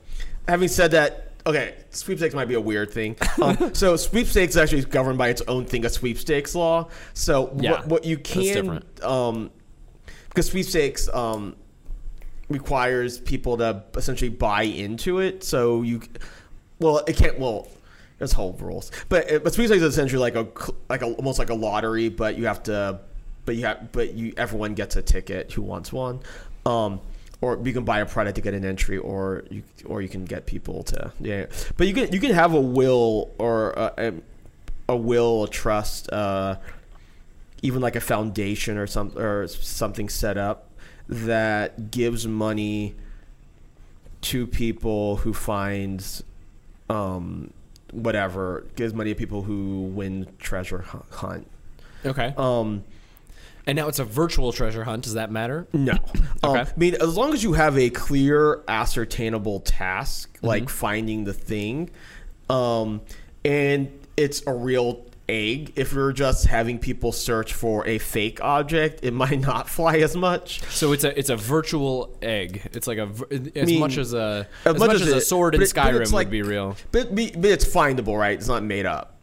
having said that, okay, sweepstakes might be a weird thing. Um, so sweepstakes is actually governed by its own thing, a sweepstakes law. So Yeah, what, what you can, um, because sweepstakes um, requires people to essentially buy into it. So you, well, it can't. Well, there's whole rules, but but sweepstakes is essentially like a like a, almost like a lottery, but you have to, but you have but you everyone gets a ticket who wants one. Um, or you can buy a product to get an entry, or you or you can get people to yeah. But you can you can have a will or a, a, a will, a trust, uh, even like a foundation or some or something set up that gives money to people who find um, whatever gives money to people who win treasure hunt. Okay. Um, and now it's a virtual treasure hunt. Does that matter? no, um, Okay. I mean as long as you have a clear, ascertainable task like finding the thing, um, and it's a real egg. If you're just having people search for a fake object, it might not fly as much. So it's a it's a virtual egg. It's like a as mean, much as a as much much, as as, a sword in it- Skyrim like- would be real. But but it's findable, right? It's not made up.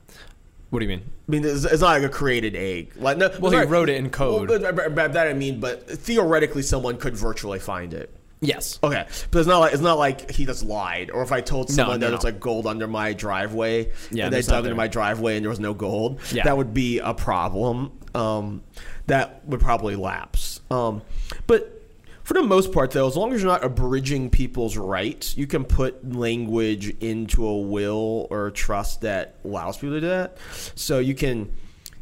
What do you mean? I mean, it's, it's not like a created egg. Like, no, Well, he not- wrote it in code. Well, but, but- that I mean, but theoretically, someone could virtually find it. Yes. Okay, but it's not like it's not like he just lied, or if I told someone no, that no. it's like gold under my driveway, Yeah, and they dug into my driveway and there was no gold, Yeah. that would be a problem. Um, that would probably lapse. Um, but for the most part, though, as long as you're not abridging people's rights, you can put language into a will or a trust that allows people to do that. So you can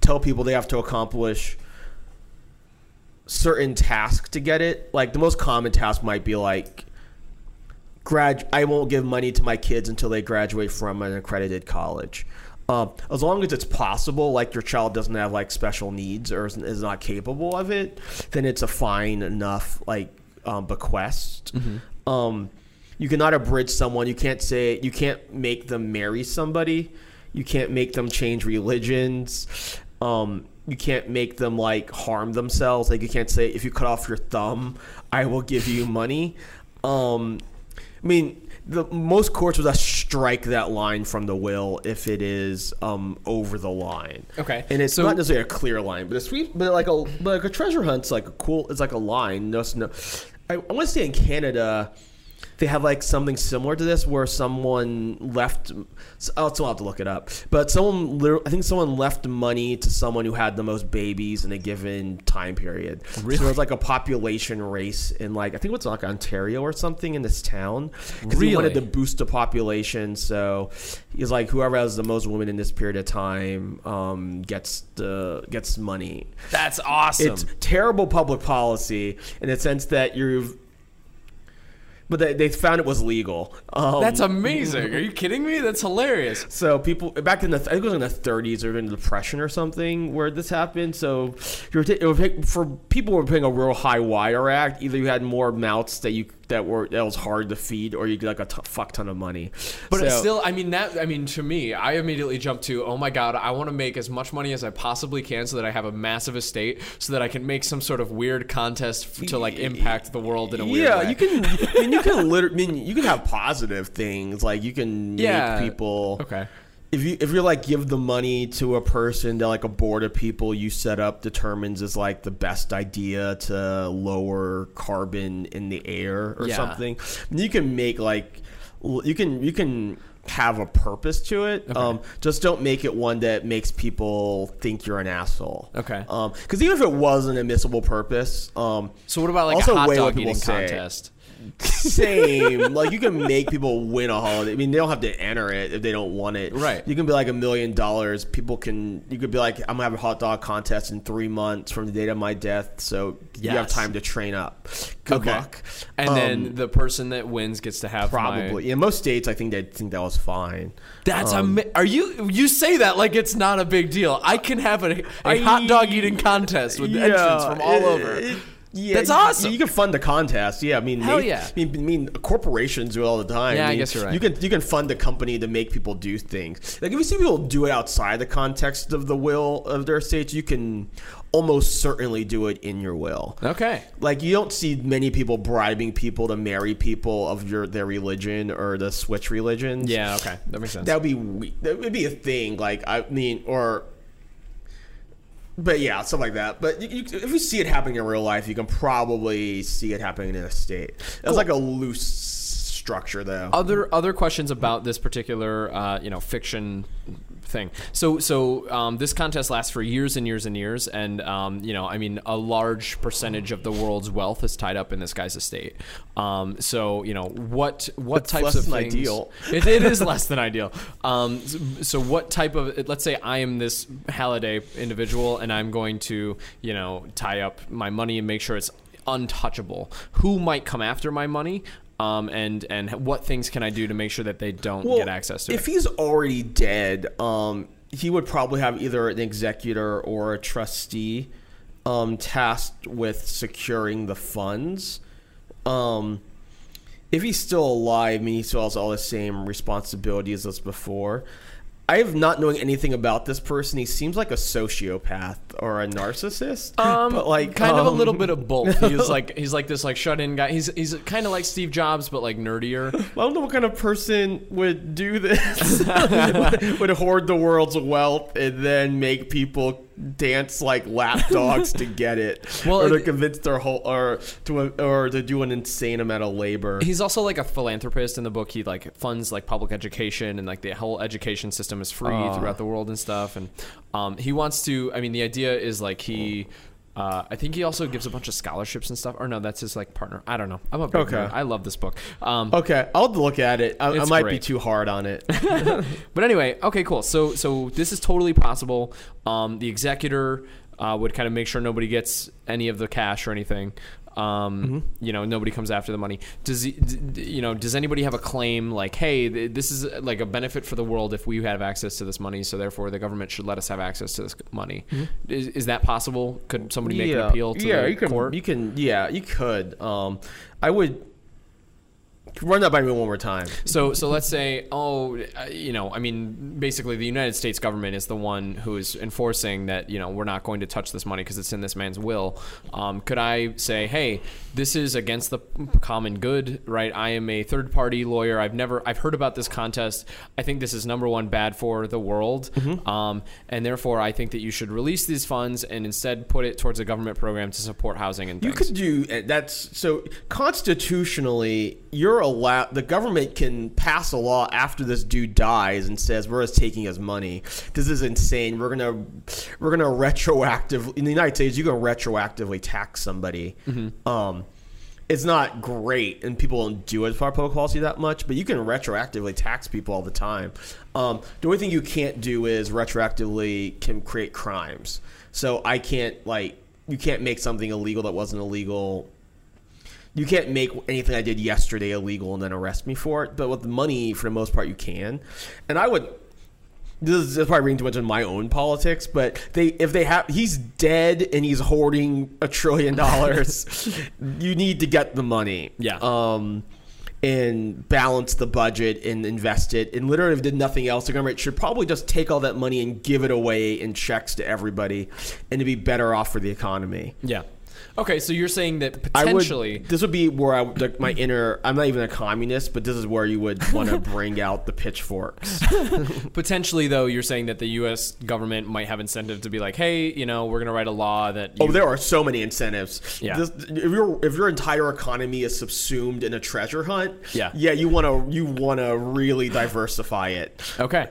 tell people they have to accomplish certain tasks to get it. Like the most common task might be like grad I won't give money to my kids until they graduate from an accredited college. Um, as long as it's possible, like your child doesn't have like special needs or is, is not capable of it, then it's a fine enough like um, bequest. Um, you cannot abridge someone. You can't say you can't make them marry somebody. You can't make them change religions. Um, you can't make them like harm themselves. Like you can't say if you cut off your thumb, I will give you money. Um, I mean, the most courts will just strike that line from the will if it is um, over the line. Okay. and it's So- not necessarily a clear line, but a sweet, but like a but like a treasure hunt's like a cool. It's like a line. No, no. I, I want to say in Canada, they have like something similar to this where someone left. I'll still have to look it up, but someone, I think someone left money to someone who had the most babies in a given time period. Really? So there was like a population race in like I think it's like Ontario or something in this town because he wanted to boost the population. So he's like whoever has the most women in this period of time um, gets the gets money. That's awesome. It's terrible public policy in the sense that you've. But they, they found it was legal. Um, That's amazing. Are you kidding me? That's hilarious. so people back in the I think it was in the 30s or in the Depression or something where this happened. So you're ta- it would take, for people were paying a real high wire act. Either you had more mouths that you that were that was hard to feed, or you get like a t- fuck ton of money. But So- still, I mean, that, I mean, to me, I immediately jump to, oh my God, I want to make as much money as I possibly can so that I have a massive estate so that I can make some sort of weird contest f- to like impact the world in a weird yeah, way. you can. I mean, you can literally. I mean, you can have positive things like you can Yeah. make people. Okay. If you if you're like give the money to a person that like a board of people you set up determines is like the best idea to lower carbon in the air or Yeah. something, you can make like you can you can have a purpose to it. Um, just don't make it one that makes people think you're an asshole. Okay. Um, because even if it was an admissible purpose, um, So what about like Also a hot dog eating say. Same. like you can make people win a holiday. I mean, they don't have to enter it if they don't want it. Right. You can be like a million dollars. People can. You could be like, I'm gonna have a hot dog contest in three months from the date of my death, so you have time to train up. Good Okay. luck. And Um, then the person that wins gets to have my- probably in most states, I think they think that was fine. That's Um, ama- Are you you say that like it's not a big deal? I can have a, a I- hot dog eating contest with Yeah, entrants from all it- over. it- yeah, That's awesome. You can fund the contest. Yeah, I mean, Hell yeah. I mean, I mean, corporations do it all the time. Yeah, I mean, guess you're right. You can you can fund a company to make people do things. Like if you see people do it outside the context of the will of their states, you can almost certainly do it in your will. Okay. Like you don't see many people bribing people to marry people of your their religion or to switch religions. Yeah. Okay. That makes sense. That would be that would be a thing. Like I mean, or but yeah, stuff like that. But you, you, if you see it happening in real life, you can probably see it happening in a state. That's like a loose structure, though. other other questions about this particular uh, you know fiction thing. So so um, this contest lasts for years and years and years, and um, you know I mean a large percentage of the world's wealth is tied up in this guy's estate. Um, so you know what what It's types less of than things? ideal. It, it is less than ideal. Um, so, so what type of let's say I am this Halliday individual, and I'm going to you know tie up my money and make sure it's untouchable. Who might come after my money? Um, and and what things can I do to make sure that they don't Well, get access to if it? he's already dead, um, he would probably have either an executor or a trustee um, tasked with securing the funds. Um, if he's still alive, I mean, he still has all the same responsibilities as before. I have not knowing anything about this person. He seems like a sociopath or a narcissist. Um, but like kind of a um, little bit of both. He's like he's like this like shut in guy. He's he's kind of like Steve Jobs, but like nerdier. I don't know what kind of person would do this. would, would hoard the world's wealth and then make people dance like lap dogs to get it, Well, or to convince their whole, or to or to do an insane amount of labor. He's also like a philanthropist in the book. He like funds like public education and like the whole education system is free Ah. throughout the world and stuff. And um, he wants to. I mean, the idea is like he. Uh, I think he also gives a bunch of scholarships and stuff. Or no, that's his like partner. I don't know. I'm a big Okay. I love this book. Um, Okay, I'll look at it. I, I might be too hard on it. But anyway, okay, cool. So so this is totally possible. Um, the executor uh, would kind of make sure nobody gets any of the cash or anything. Um, Mm-hmm. You know, nobody comes after the money. Does he, you know? Does anybody have a claim like, hey, th- this is uh, like a benefit for the world if we have access to this money, so therefore the government should let us have access to this money? Is, is that possible? Could somebody make an appeal to Mm-hmm. yeah, the you can, court? You can, yeah, you could. Um, I would run that by me one more time. So, so let's say, oh, uh, you know, I mean, basically, the United States government is the one who is enforcing that, you know, we're not going to touch this money because it's in this man's will. Um, could I say, hey, this is against the common good, right? I am a third party lawyer. I've never, I've heard about this contest. I think this is number one bad for the world, um, and therefore, I think that you should release these funds and instead put it towards a government program to support housing and You could do uh, that's so constitutionally. You're allowed the government can pass a law after this dude dies and says we're just taking his money. This is insane. We're gonna we're gonna retroactively in the United States you can retroactively tax somebody. Um, it's not great, and people don't do it as part of public policy that much. But you can retroactively tax people all the time. Um, the only thing you can't do is retroactively can create crimes. So I can't like you can't make something illegal that wasn't illegal you can't make anything I did yesterday illegal and then arrest me for it. But with the money, for the most part, you can. And I would. This is probably reading too much in my own politics, but they if they have he's dead and he's hoarding a trillion dollars, you need to get the money. Yeah. Um, and balance the budget and invest it. And literally, if did nothing else, the government should probably just take all that money and give it away in checks to everybody, and to be better off for the economy. Yeah. Okay, so you're saying that I would- potentially. this would be where I like my inner. I'm not even a communist, but this is where you would want to bring out the pitchforks. Potentially, though, you're saying that the U.S. government might have incentive to be like, "Hey, you know, we're going to write a law that." Oh, you, Oh, there are so many incentives. Yeah. This, if your if your entire economy is subsumed in a treasure hunt, Yeah. yeah, you want to you want to really diversify it. Okay.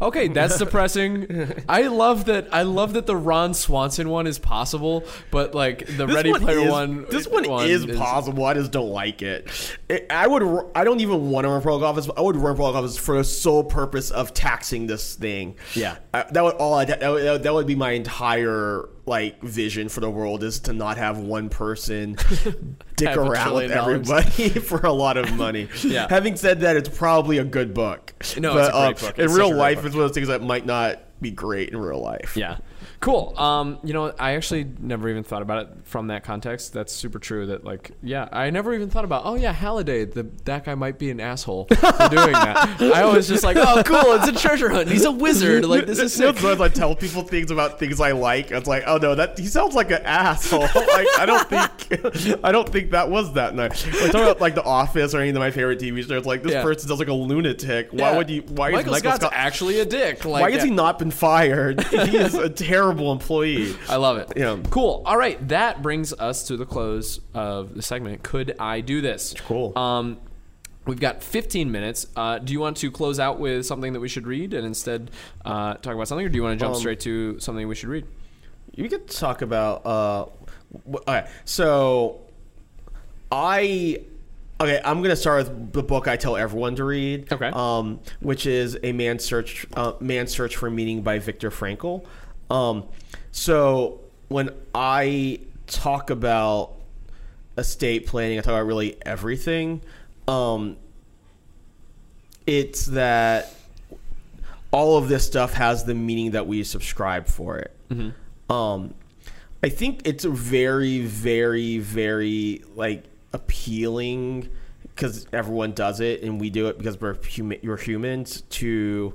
Okay, that's depressing. I love that. I love that the Ron Swanson one is possible, but like the Ready one Player is, One. This one, is, possible. I just don't like it. It- I would. I don't even want to run public office. I would run for public office for the sole purpose of taxing this thing. Yeah. I, that would all. That, would, that would be my entire like vision for the world is to not have one person dick around with everybody for a lot of money. Yeah. Having said that, it's probably a good book. No, it's a great uh, book. In It's real a great life, book. it's one of those things that might not be great in real life. Yeah. Cool. Um, you know, I actually never even thought about it from that context. That's super true. That like, yeah, I never even thought about. Oh yeah, Halliday. The that guy might be an asshole for doing that. I was just like, oh cool, it's a treasure hunt. He's a wizard. Like this is sick. Sometimes I tell people things about things I like. It's like, oh no, that he sounds like an asshole. like I don't think, I don't think that was that nice. Like talking about like The Office or any of my favorite TV shows. Like this Yeah. person sounds like a lunatic. Why Yeah. would you? Why Michael is Michael Scott's Scott? actually a dick. Like, why has yeah. he not been fired? he is a terrible employee. I love it. Yeah. Cool. All right. That brings us to the close of the segment. Could I do this? Cool. Um, we've got 15 minutes. Uh, do you want to close out with something that we should read and instead uh, talk about something, or do you want to jump Um, straight to something we should read? You could talk about. Uh, wh- okay, so I. Okay, I'm gonna start with the book I tell everyone to read. Okay. Um, which is a man search, uh, man search for meaning by Viktor Frankl. Um, so when I talk about estate planning, I talk about really everything. Um, it's that all of this stuff has the meaning that we subscribe for it. Um, I think it's a very, very, very like appealing because everyone does it and we do it because we're human. We're humans to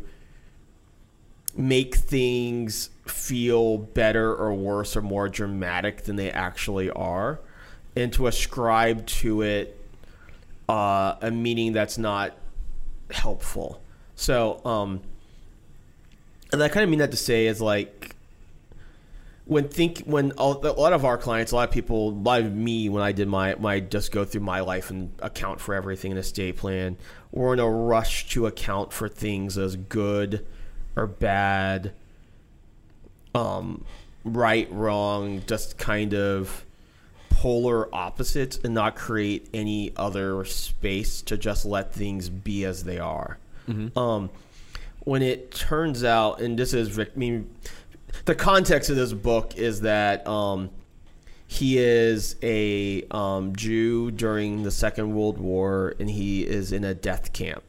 make things feel better or worse or more dramatic than they actually are, and to ascribe to it uh, a meaning that's not helpful. So, um, and I kind of mean that to say is like when think when a lot of our clients, a lot of people, a lot of me when I did my my just go through my life and account for everything in a estate plan, we're in a rush to account for things as good or bad, um, right, wrong, just kind of polar opposites and not create any other space to just let things be as they are. Um, when it turns out, and this is, Vic- I mean, the context of this book is that um, he is a um, Jew during the Second World War, and he is in a death camp.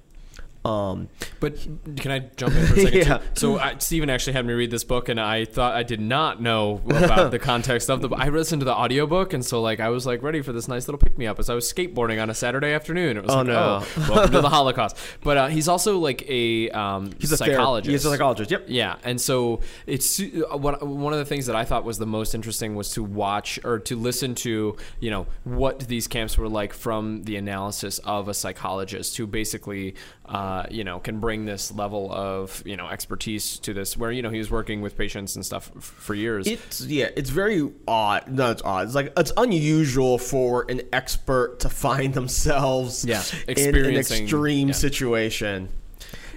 Um, But can I jump in for a second? Yeah. So I, Steven actually had me read this book, and I thought I did not know about the context of the. I listened to the audiobook, and so like I was like ready for this nice little pick me up as I was skateboarding on a Saturday afternoon. It was Oh, like, no. oh, welcome to the Holocaust. But uh, he's also like a um, he's a ther- psychologist. He's a psychologist. Yep. Yeah, and so it's uh, what one of the things that I thought was the most interesting was to watch or to listen to, you know, what these camps were like from the analysis of a psychologist who basically uh, uh, you know, can bring this level of you know expertise to this. Where you know he was working with patients and stuff f- for years. It's yeah, it's very odd. No, it's odd. It's like it's unusual for an expert to find themselves Yeah, in an extreme yeah. situation.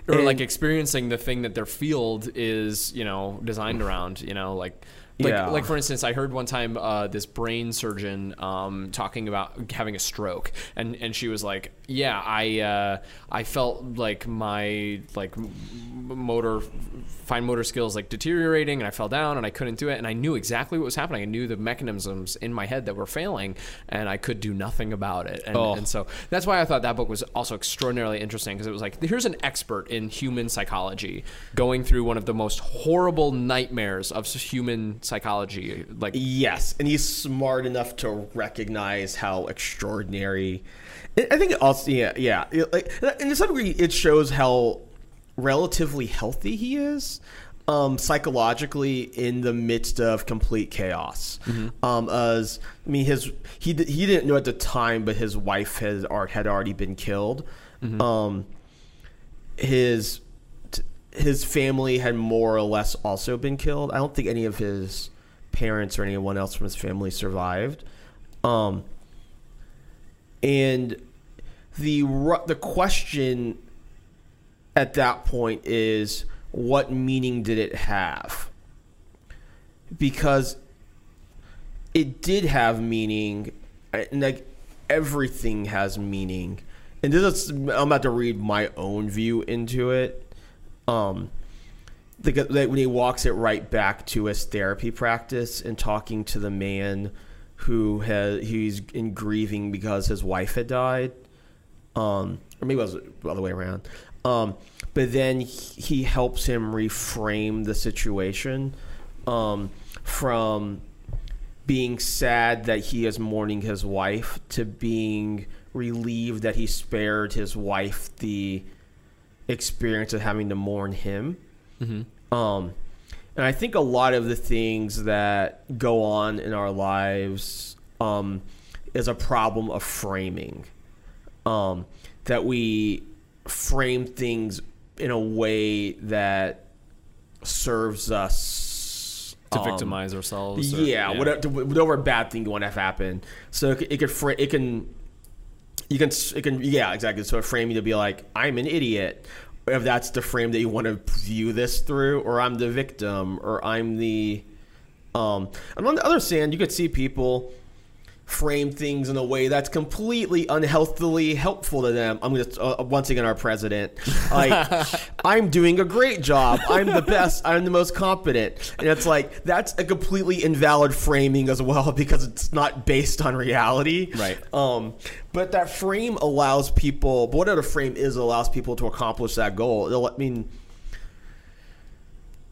or And- like experiencing the thing that their field is you know designed around you know like like, Yeah. like for instance, I heard one time uh, this brain surgeon um, talking about having a stroke, and, and she was like, "Yeah, I uh, I felt like my like motor fine motor skills like deteriorating, and I fell down, and I couldn't do it, and I knew exactly what was happening. I knew the mechanisms in my head that were failing, and I could do nothing about it. And, Oh. and so that's why I thought that book was also extraordinarily interesting because it was like here's an expert in human psychology going through one of the most horrible nightmares of human psychology. Like Yes, and he's smart enough to recognize how extraordinary. I think also, yeah, yeah, like, and to some degree, it shows how relatively healthy he is. Um, psychologically, in the midst of complete chaos, um, as I mean, his he he didn't know at the time, but his wife has or had already been killed. Um, his his family had more or less also been killed. I don't think any of his parents or anyone else from his family survived. Um, and the the question at that point is what meaning did it have? Because it did have meaning, and like everything has meaning. And this is, I'm about to read my own view into it. Um, like when he walks it right back to his therapy practice and talking to the man who has he's in grieving because his wife had died, um, or maybe it was the other way around. Um, but then he he helps him reframe the situation um, from being sad that he is mourning his wife to being relieved that he spared his wife the experience of having to mourn him. Um, and I think a lot of the things that go on in our lives um, is a problem of framing. Um, that we frame things in a way that serves us to um, victimize ourselves. or- yeah, whatever, whatever bad thing you want to have happen. So it, it could it can you can it can yeah exactly. So it frame you to be like I'm an idiot. If that's the frame that you want to view this through, or I'm the victim, or I'm the um. And on the other hand, you could see people frame things in a way that's completely unhealthily helpful to them. I'm gonna uh, once again our president. Like I'm doing a great job. I'm the best. I'm the most competent. And it's like that's a completely invalid framing as well because it's not based on reality. Right. Um, but that frame allows people. But whatever the frame is, allows people to accomplish that goal. It'll, I mean.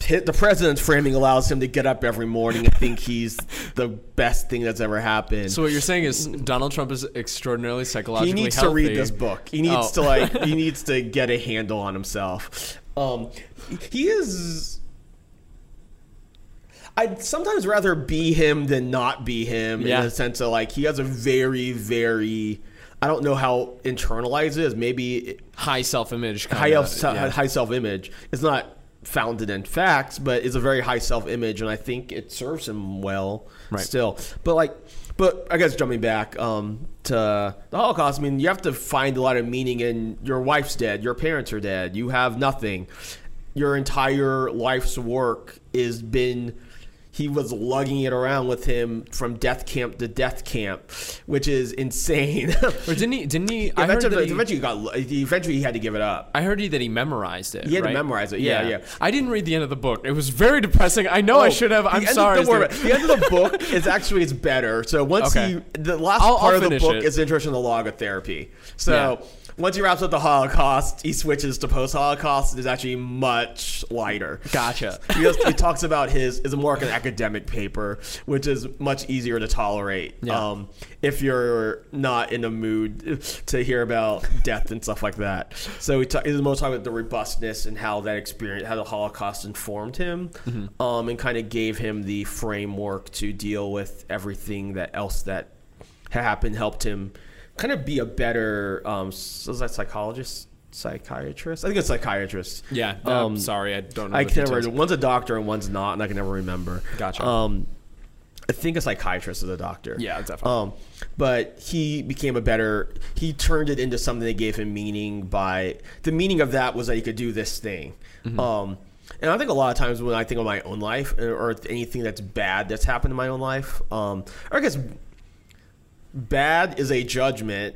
The president's framing allows him to get up every morning and think he's the best thing that's ever happened. So what you're saying is Donald Trump is extraordinarily psychologically he needs healthy. to read this book. He needs Oh. to like he needs to get a handle on himself. Um, he is. I'd sometimes rather be him than not be him Yeah. in the sense of like he has a very very. I don't know how internalized it is. Maybe high self-image. high, self, yeah. high self image. It's not founded in facts, but is a very high self image, and I think it serves him well Right. still. But like, but I guess jumping back um, to the Holocaust, I mean, you have to find a lot of meaning in your wife's dead, your parents are dead, you have nothing. Your entire life's work is been. He was lugging it around with him from death camp to death camp, which is insane. Or didn't he? Didn't he? I heard eventually, that he, eventually, he got. Eventually, he had to give it up. I heard he, that he memorized it. He had to memorize it, yeah, yeah. I didn't read the end of the book. It was very depressing. I know I Oh, should have. I'm of- sorry. don't worry Steve. about it. The end of the book is actually it's better. So once Okay. he the last I'll- part I'll of the book it. is interested in the logotherapy. So Yeah. Once he wraps up the Holocaust, he switches to post-Holocaust. It's actually much lighter. Gotcha. He, just, he talks about his is more like an academic paper, which is much easier to tolerate Yeah. um, if you're not in a mood to hear about death and stuff like that. So he ta- he's most talking about the robustness and how that experience, how the Holocaust informed him, Mm-hmm. um, and kind of gave him the framework to deal with everything that else that happened. Helped him kind of be a better um, s- was that psychologist psychiatrist. I think it's psychiatrist. Yeah. Um, Um, sorry, I don't know. I can never. One's a doctor and one's not, and I can never remember. Gotcha. Um, I think a psychiatrist is a doctor. Yeah, definitely. Um, but he became a better. He turned it into something that gave him meaning. By the meaning of that was that he could do this thing. Mm-hmm. Um, and I think a lot of times when I think of my own life or, or anything that's bad that's happened in my own life, um, or I guess bad is a judgment.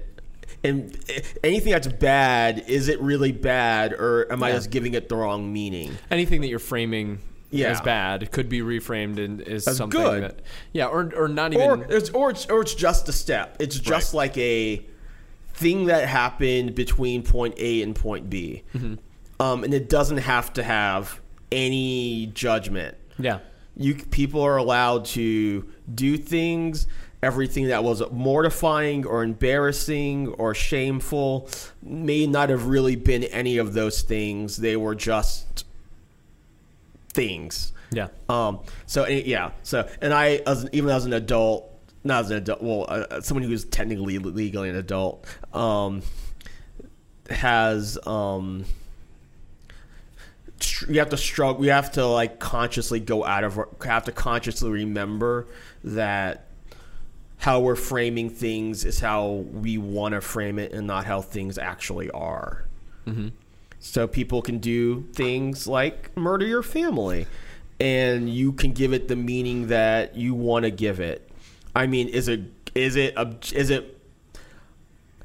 And anything that's bad, is it really bad, or am I just giving it the wrong meaning? anything that you're framing Yeah. as bad could be reframed and is As something good. that yeah or or not even or it's or it's or it's just a step. It's just Right. like a thing that happened between point A and point B, Mm-hmm. um, and it doesn't have to have any judgment. yeah You people are allowed to do things. Everything that was mortifying or embarrassing or shameful may not have really been any of those things. They were just things. yeah Um. So eh, yeah. So and I, as even as an adult, not as an adult, well, uh, someone who is technically legally an adult, um, has um. You have to struggle. We have to like consciously go out of. Have to consciously remember that how we're framing things is how we want to frame it, and not how things actually are. Mm-hmm. So people can do things like murder your family, and you can give it the meaning that you want to give it. I mean, is it is it a, is it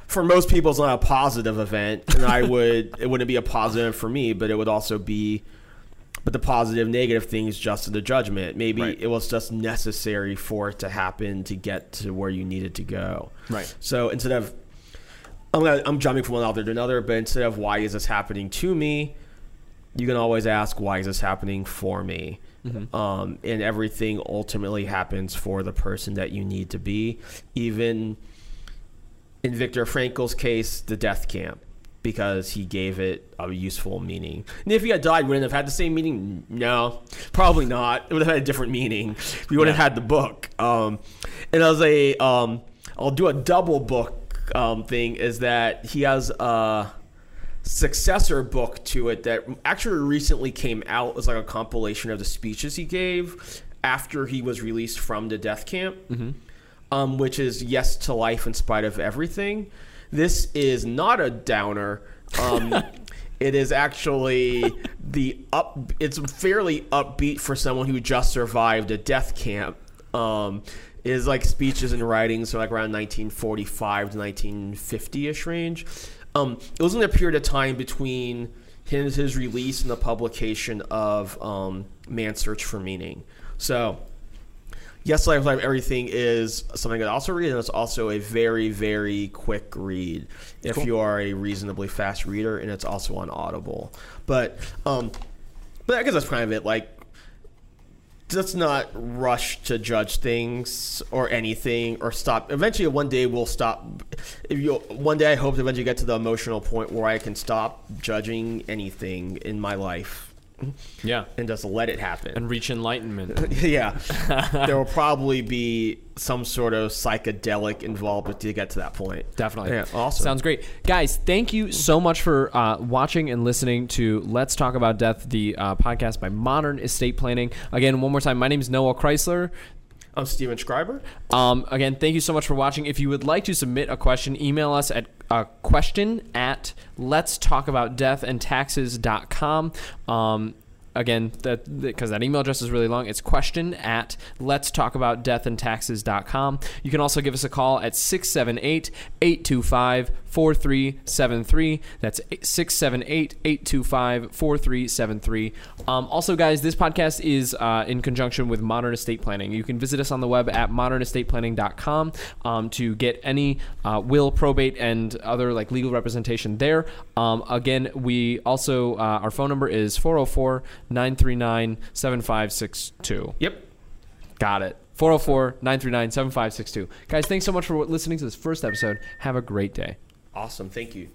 for most people it's not a positive event, and I would it wouldn't be a positive for me, but it would also be. But the positive, negative things just in the judgment. Maybe Right. it was just necessary for it to happen to get to where you needed to go. Right. So instead of I'm gonna, I'm jumping from one author to another, but instead of why is this happening to me, you can always ask why is this happening for me. Um, and everything ultimately happens for the person that you need to be. Even in Viktor Frankl's case, the death camp, because he gave it a useful meaning. And if he had died, wouldn't it have had the same meaning? No, probably not. It would have had a different meaning. We would have Yeah. had the book. Um, and as a, um, I'll do a double book um, thing. Is that he has a successor book to it that actually recently came out as like a compilation of the speeches he gave after he was released from the death camp um, which is yes to life in spite of everything. This is not a downer. Um, it is actually the up. It's fairly upbeat for someone who just survived a death camp. Um, is like speeches and writings, so like around 1945 to 1950 ish range. Um, it was in a period of time between his, his release and the publication of um, Man's Search for Meaning. So Yes, Life, Life, Everything is something I also read, and it's also a very, very quick read if Cool. you are a reasonably fast reader, and it's also on Audible. But, um, but I guess that's kind of it. Like, let's not rush to judge things or anything or stop. Eventually, one day we'll stop. If you one day, I hope to eventually get to the emotional point where I can stop judging anything in my life yeah and just let it happen. and reach enlightenment yeah, there will probably be some sort of psychedelic involvement to get to that point. Definitely. Yeah, awesome. Sounds great. Guys, thank you so much for uh, watching and listening to Let's Talk About Death, the uh, podcast by Modern Estate Planning. Again, one more time, my name is Noah Chrysler. I'm Steven Schreiber. Um, again, thank you so much for watching. If you would like to submit a question, email us at uh, question at let's talk about death and taxes.com. Um, again, that because that email address is really long, it's question at let's talk about death and taxes.com. You can also give us a call at 678 825 4373. That's 678 825 4373. Um, Also, guys, this podcast is uh, in conjunction with Modern Estate Planning. You can visit us on the web at modernestateplanning.com um, to get any uh, will, probate, and other like legal representation there. Um, again, we also, uh, our phone number is 404 939 7562. Yep. Got it. 404 939 7562. Guys, thanks so much for listening to this first episode. Have a great day. Awesome. Thank you.